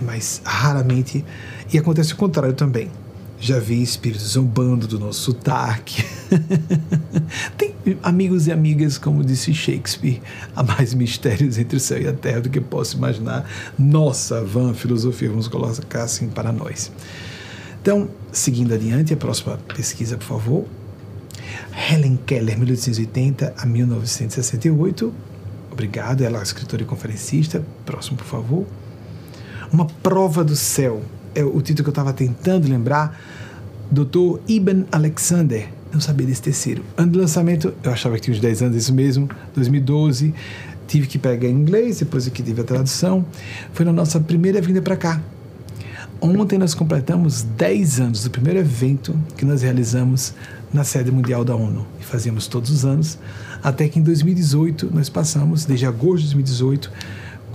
Mas raramente, e acontece o contrário também. Já vi espíritos zombando do nosso sotaque. Tem amigos e amigas, como disse Shakespeare, há mais mistérios entre o céu e a terra do que posso imaginar. Nossa van filosofia, vamos colocar assim para nós. Então, seguindo adiante, a próxima pesquisa, por favor. Helen Keller, 1880 a 1968. Obrigado, ela é escritora e conferencista. Próximo, por favor. Uma Prova do Céu é o título que eu estava tentando lembrar. Dr. Ibn Alexander, não sabia desse terceiro. Ano de lançamento, eu achava que tinha uns 10 anos, isso mesmo, 2012. Tive que pegar em inglês, depois aqui tive a tradução. Foi na nossa primeira vinda para cá. Ontem nós completamos 10 anos do primeiro evento que nós realizamos na sede mundial da ONU. E fazíamos todos os anos, até que em 2018 nós passamos, desde agosto de 2018,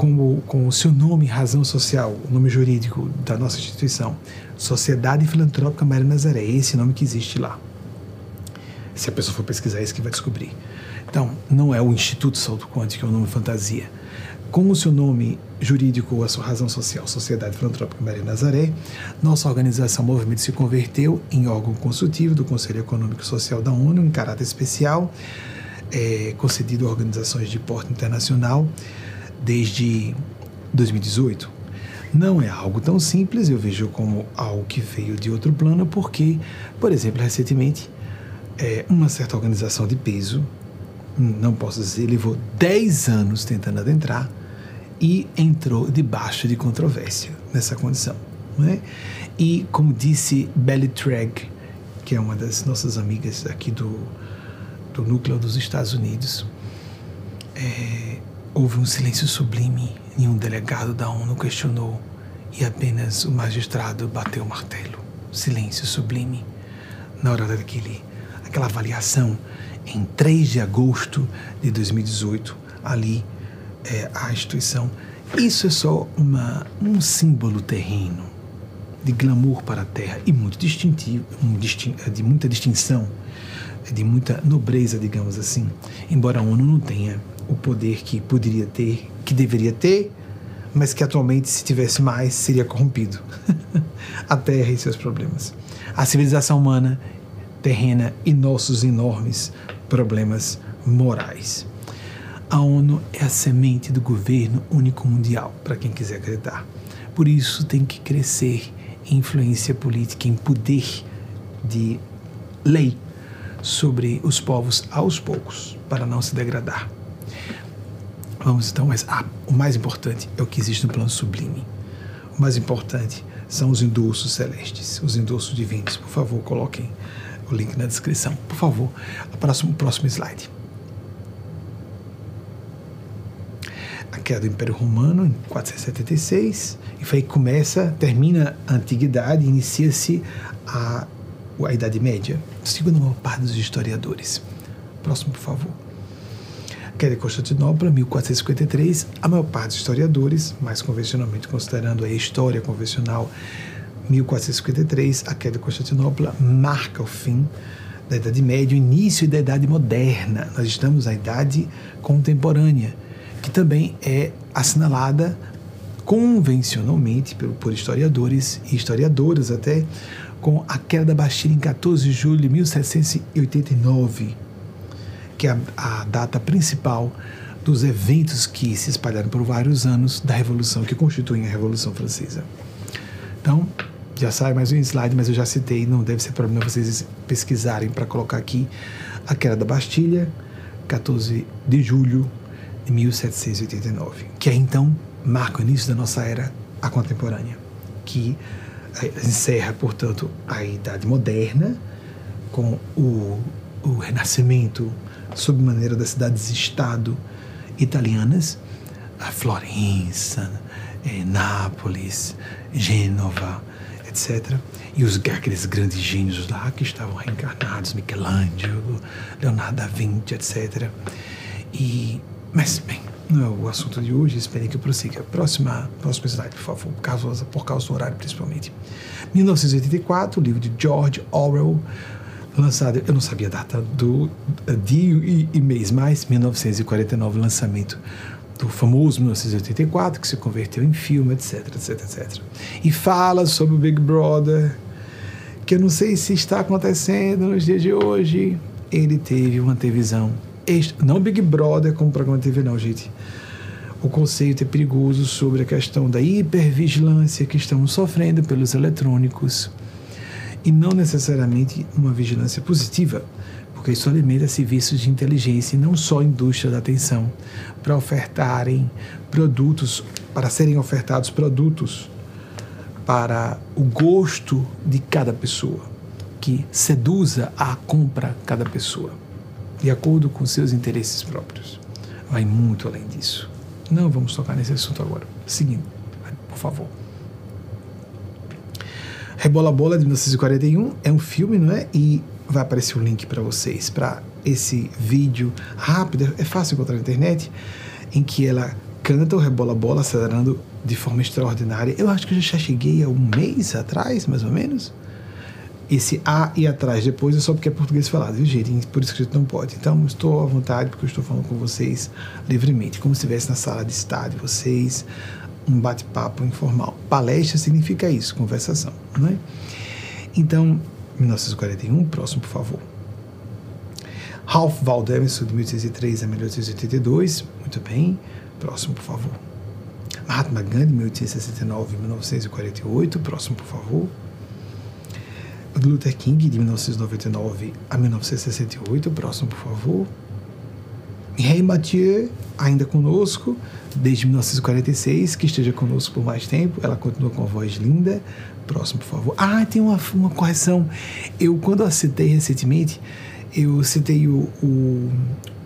como com o seu nome, razão social, o nome jurídico da nossa instituição, Sociedade Filantrópica Maria Nazaré, é esse nome que existe lá. Se a pessoa for pesquisar, é isso que vai descobrir. Então, não é o Instituto Salto Quântico, é o nome fantasia. Com o seu nome jurídico ou a sua razão social, Sociedade Filantrópica Maria Nazaré, nossa organização Movimento se converteu em órgão consultivo do Conselho Econômico e Social da ONU, em caráter especial, é, concedido a organizações de porte internacional desde 2018. Não é algo tão simples, eu vejo como algo que veio de outro plano, porque, por exemplo, recentemente, é, uma certa organização de peso, não posso dizer, levou 10 anos tentando adentrar e entrou debaixo de controvérsia nessa condição. Não é? E, como disse Belly Treg, que é uma das nossas amigas aqui do, do núcleo dos Estados Unidos, é, houve um silêncio sublime e um delegado da ONU questionou e apenas o magistrado bateu o martelo. Silêncio sublime. Na hora daquele, aquela avaliação, em 3 de agosto de 2018, ali é, a instituição. Isso é só uma, um símbolo terreno de glamour para a terra e muito distintivo, um distin, de muita distinção, de muita nobreza, digamos assim. Embora a ONU não tenha o poder que poderia ter, que deveria ter, mas que atualmente, se tivesse mais, seria corrompido. a terra e seus problemas. A civilização humana terrena e nossos enormes problemas morais. A ONU é a semente do governo único mundial, para quem quiser acreditar. Por isso tem que crescer em influência política, em poder de lei sobre os povos aos poucos, para não se degradar. Vamos então, mas ah, o mais importante é o que existe no plano sublime. O mais importante são os endossos celestes, os endossos divinos. Por favor, coloquem o link na descrição. Por favor, o próximo, próximo slide. queda do Império Romano em 476, e foi que começa, termina a Antiguidade, inicia-se a, a Idade Média, segundo a maior parte dos historiadores. Próximo, por favor. Queda de Constantinopla, 1453, a maior parte dos historiadores, mais convencionalmente considerando a história convencional, 1453, a queda de Constantinopla marca o fim da Idade Média, o início da Idade Moderna. Nós estamos na Idade Contemporânea que também é assinalada convencionalmente por, por historiadores e historiadoras até com a queda da Bastilha em 14 de julho de 1789, que é a, a data principal dos eventos que se espalharam por vários anos da Revolução, que constituem a Revolução Francesa. Então, já sai mais um slide, mas eu já citei, não deve ser problema vocês pesquisarem para colocar aqui a queda da Bastilha, 14 de julho de 1789, que é então marca o início da nossa era a contemporânea, que eh, encerra, portanto, a Idade Moderna com o, o renascimento sob maneira das cidades-estado italianas, a Florença, eh, Nápoles, Gênova, etc. E os, aqueles grandes gênios lá que estavam reencarnados, Michelangelo, Leonardo da Vinci, etc. E mas, bem, não é o assunto de hoje, espere que eu prossiga. Próxima, próximo slide, por favor, por causa, por causa do horário, principalmente. 1984, livro de George Orwell, lançado, eu não sabia a data do dia e, e mês, mas 1949, lançamento do famoso 1984, que se converteu em filme, etc, etc, etc. E fala sobre o Big Brother, que eu não sei se está acontecendo nos dias de hoje. Ele teve uma televisão não Big Brother como programa de TV, não, gente. O conceito é perigoso sobre a questão da hipervigilância que estamos sofrendo pelos eletrônicos e não necessariamente uma vigilância positiva, porque isso alimenta serviços de inteligência e não só indústria da atenção para ofertarem produtos, para serem ofertados produtos para o gosto de cada pessoa, que seduza a compra cada pessoa de acordo com seus interesses próprios. Vai muito além disso. Não vamos tocar nesse assunto agora. Seguindo, por favor. Rebola Bola de 1941 é um filme, não é? E vai aparecer o um link para vocês para esse vídeo rápido, é fácil encontrar na internet, em que ela canta o Rebola Bola acelerando de forma extraordinária. Eu acho que eu já cheguei a um mês atrás, mais ou menos. Esse A e atrás depois é só porque é português falado, viu, gente? Por escrito não pode. Então, estou à vontade porque eu estou falando com vocês livremente, como se estivesse na sala de estar de vocês, um bate-papo informal. Palestra significa isso, conversação, não é? Então, 1941, próximo, por favor. Ralph Waldo Emerson, de 1803 a 1882, muito bem. Próximo, por favor. Mahatma Gandhi, 1869 a 1948, próximo, por favor. Luther King, de 1999 a 1968, próximo, por favor. Mireille Mathieu, ainda conosco, desde 1946, que esteja conosco por mais tempo. Ela continua com a voz linda. Próximo, por favor. Ah, tem uma, uma correção. Eu, quando eu citei recentemente, eu citei o, o,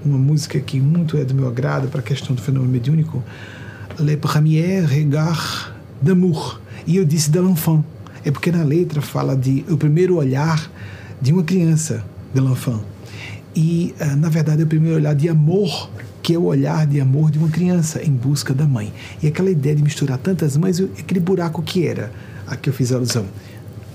uma música que muito é do meu agrado para a questão do fenômeno mediúnico, Le Premier Regard d'amour. E eu disse de l'enfant. É porque na letra fala de o primeiro olhar de uma criança, de l'enfant. E, ah, na verdade, é o primeiro olhar de amor que é o olhar de amor de uma criança em busca da mãe. E aquela ideia de misturar tantas mães, aquele buraco que era, a que eu fiz alusão,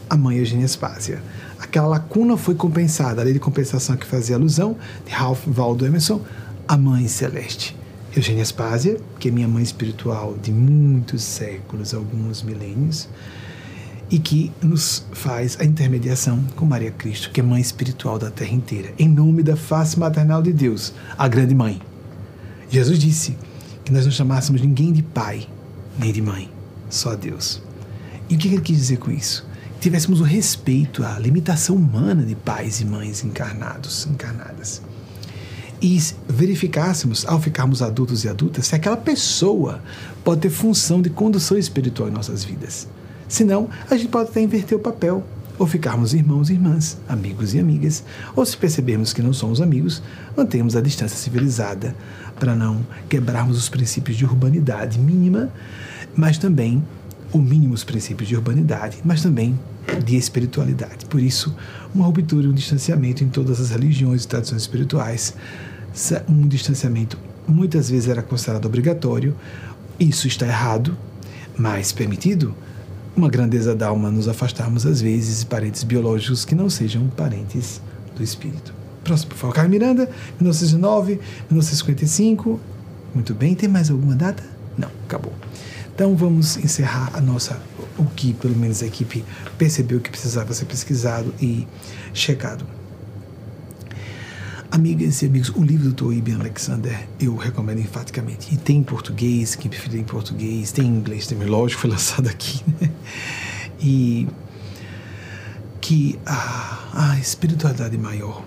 a mãe Eugênia Spásia. Aquela lacuna foi compensada, a lei de compensação que fazia alusão, de Ralph Waldo Emerson, a mãe celeste. Eugênia Spásia, que é minha mãe espiritual de muitos séculos, alguns milênios, e que nos faz a intermediação com Maria Cristo, que é mãe espiritual da terra inteira, em nome da face maternal de Deus, a grande mãe. Jesus disse que nós não chamássemos ninguém de pai nem de mãe, só Deus. E o que ele quis dizer com isso? Que tivéssemos o respeito à limitação humana de pais e mães encarnados, encarnadas. E verificássemos, ao ficarmos adultos e adultas, se aquela pessoa pode ter função de condução espiritual em nossas vidas. Senão, a gente pode até inverter o papel, ou ficarmos irmãos e irmãs, amigos e amigas, ou se percebermos que não somos amigos, mantemos a distância civilizada para não quebrarmos os princípios de urbanidade mínima, mas também ou mínimos princípios de urbanidade, mas também de espiritualidade. Por isso, uma ruptura e um distanciamento em todas as religiões e tradições espirituais, um distanciamento muitas vezes era considerado obrigatório. Isso está errado, mas permitido. Uma grandeza da alma nos afastarmos às vezes de parentes biológicos que não sejam parentes do espírito. Próximo, por favor. Carmen Miranda, 1909, 1955. Muito bem. Tem mais alguma data? Não, acabou. Então vamos encerrar a nossa, o que pelo menos a equipe percebeu que precisava ser pesquisado e checado. Amigas e amigos, o livro do Toibian Alexander eu recomendo enfaticamente. E tem em português, quem preferir em português, tem em inglês também, lógico, foi lançado aqui, né? E que a, a espiritualidade maior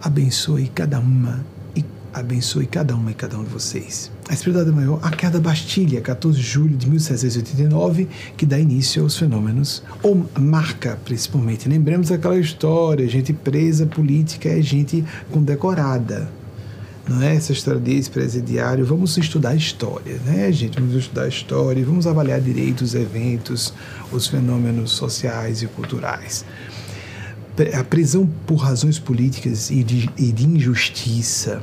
abençoe cada uma e abençoe cada uma e cada um de vocês. A espiritualidade maior, a queda da Bastilha, 14 de julho de 1789, que dá início aos fenômenos, ou marca principalmente. Lembremos aquela história, gente presa política é gente condecorada. Não é essa história de ex-presidiário. Vamos estudar história, né, gente? Vamos estudar história, vamos avaliar direito os eventos, os fenômenos sociais e culturais a prisão por razões políticas e de, e de injustiça,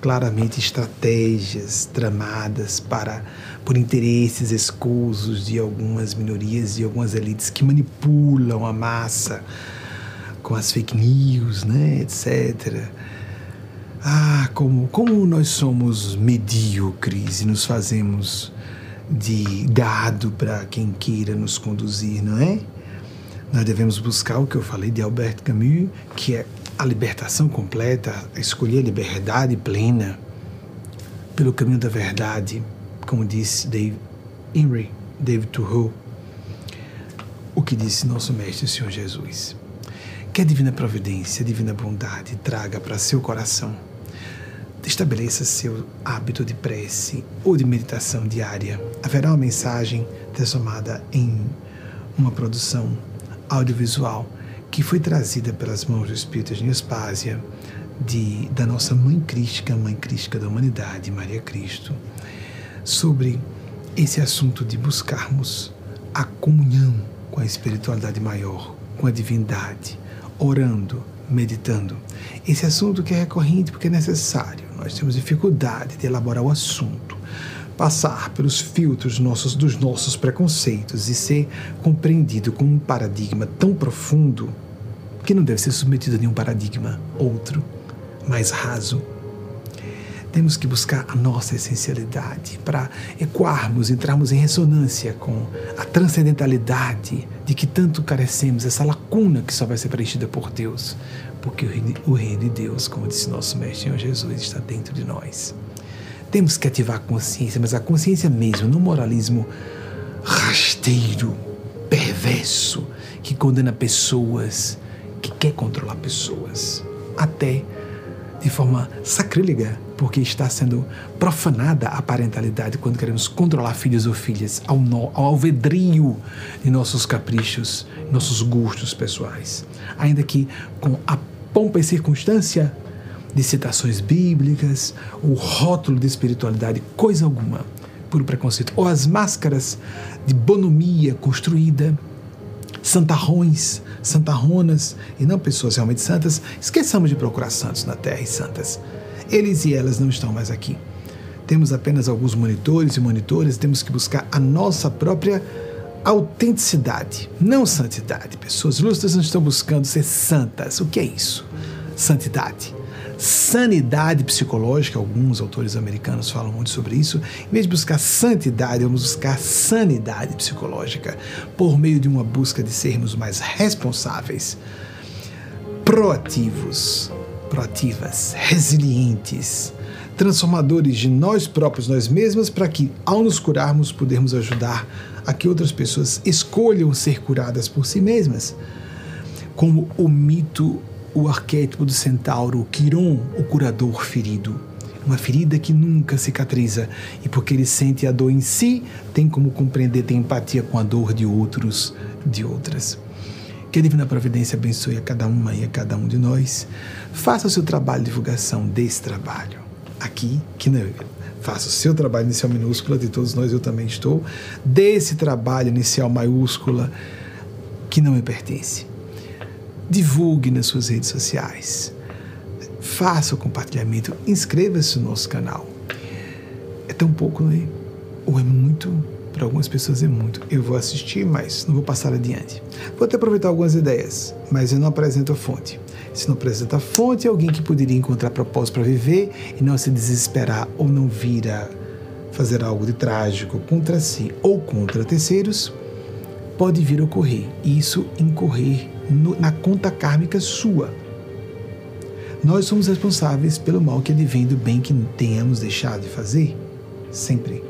claramente estratégias tramadas para por interesses escusos de algumas minorias e algumas elites que manipulam a massa com as fake news, né, etc. Ah, como, como nós somos medíocres e nos fazemos de gado para quem queira nos conduzir, não é? Nós devemos buscar o que eu falei de Albert Camus, que é a libertação completa, escolher a liberdade plena pelo caminho da verdade, como disse Dave Henry, David Thoreau, o que disse nosso Mestre o Senhor Jesus. Que a divina providência, a divina bondade traga para seu coração. Estabeleça seu hábito de prece ou de meditação diária. Haverá uma mensagem transformada em uma produção audiovisual que foi trazida pelas mãos do Espírito de Nespásia, de, da nossa Mãe Crística, Mãe Crística da Humanidade, Maria Cristo, sobre esse assunto de buscarmos a comunhão com a espiritualidade maior, com a divindade, orando, meditando. Esse assunto que é recorrente porque é necessário. Nós temos dificuldade de elaborar o assunto. Passar pelos filtros nossos, dos nossos preconceitos e ser compreendido com um paradigma tão profundo que não deve ser submetido a nenhum paradigma outro, mais raso. Temos que buscar a nossa essencialidade para ecoarmos, entrarmos em ressonância com a transcendentalidade de que tanto carecemos, essa lacuna que só vai ser preenchida por Deus, porque o reino de Deus, como disse nosso Mestre Jesus, está dentro de nós. Temos que ativar a consciência, mas a consciência mesmo, no moralismo rasteiro, perverso, que condena pessoas, que quer controlar pessoas, até de forma sacrílega, porque está sendo profanada a parentalidade quando queremos controlar filhos ou filhas ao, no, ao alvedrio de nossos caprichos, nossos gostos pessoais. Ainda que com a pompa e circunstância de citações bíblicas, o rótulo de espiritualidade, coisa alguma, puro preconceito, ou as máscaras de bonomia construída, santarrões, santarronas e não pessoas realmente santas, esqueçamos de procurar santos na terra e santas. Eles e elas não estão mais aqui. Temos apenas alguns monitores e monitores, temos que buscar a nossa própria autenticidade, não santidade. Pessoas lustras não estão buscando ser santas. O que é isso? Santidade sanidade psicológica, alguns autores americanos falam muito sobre isso. Em vez de buscar santidade, vamos buscar sanidade psicológica por meio de uma busca de sermos mais responsáveis, proativos, proativas, resilientes, transformadores de nós próprios, nós mesmas, para que, ao nos curarmos, pudermos ajudar a que outras pessoas escolham ser curadas por si mesmas. Como o mito o arquétipo do centauro, Quiron, o curador ferido. Uma ferida que nunca cicatriza e porque ele sente a dor em si, tem como compreender, tem empatia com a dor de outros, de outras. Que a Divina Providência abençoe a cada uma e a cada um de nós. Faça o seu trabalho de divulgação desse trabalho. Aqui, que não faça o seu trabalho inicial minúscula, de todos nós eu também estou, desse trabalho inicial maiúscula que não me pertence divulgue nas suas redes sociais, faça o compartilhamento, inscreva-se no nosso canal. É tão pouco, não é? Ou é muito? Para algumas pessoas é muito. Eu vou assistir, mas não vou passar adiante. Vou até aproveitar algumas ideias, mas eu não apresento a fonte. Se não apresenta a fonte, é alguém que poderia encontrar propósito para viver e não se desesperar ou não vir a fazer algo de trágico contra si ou contra terceiros, pode vir a ocorrer. E isso incorrer no, na conta kármica sua. Nós somos responsáveis pelo mal que advém do bem que tenhamos deixado de fazer, sempre.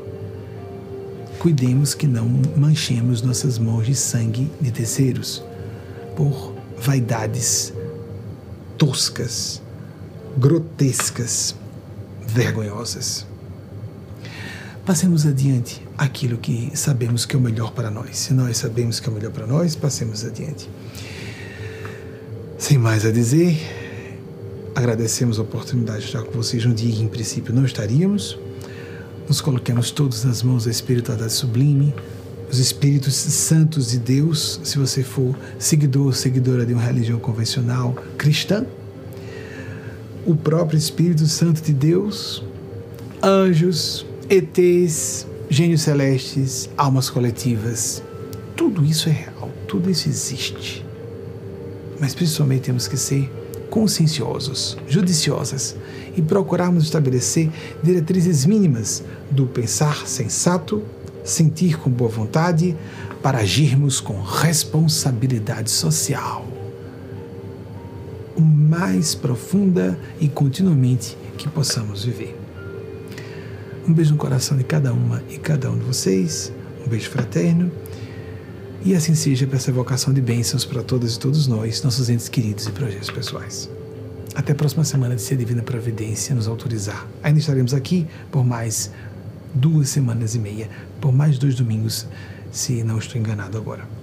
Cuidemos que não manchemos nossas mãos de sangue de terceiros por vaidades toscas, grotescas, vergonhosas. Passemos adiante aquilo que sabemos que é o melhor para nós. Se nós sabemos que é o melhor para nós, passemos adiante. Sem mais a dizer, agradecemos a oportunidade de estar com vocês no dia que, em princípio, não estaríamos. Nos coloquemos todos nas mãos da espiritualidade sublime, os espíritos santos de Deus, se você for seguidor, seguidora de uma religião convencional cristã, o próprio Espírito Santo de Deus, anjos, ETs, gênios celestes, almas coletivas, tudo isso é real, tudo isso existe mas principalmente temos que ser conscienciosos, judiciosas e procurarmos estabelecer diretrizes mínimas do pensar sensato, sentir com boa vontade, para agirmos com responsabilidade social. O mais profunda e continuamente que possamos viver. Um beijo no coração de cada uma e cada um de vocês, um beijo fraterno e assim seja para essa vocação de bênçãos para todas e todos nós, nossos entes queridos e projetos pessoais. Até a próxima semana, de se a Divina Providência nos autorizar. Ainda estaremos aqui por mais duas semanas e meia, por mais dois domingos, se não estou enganado agora.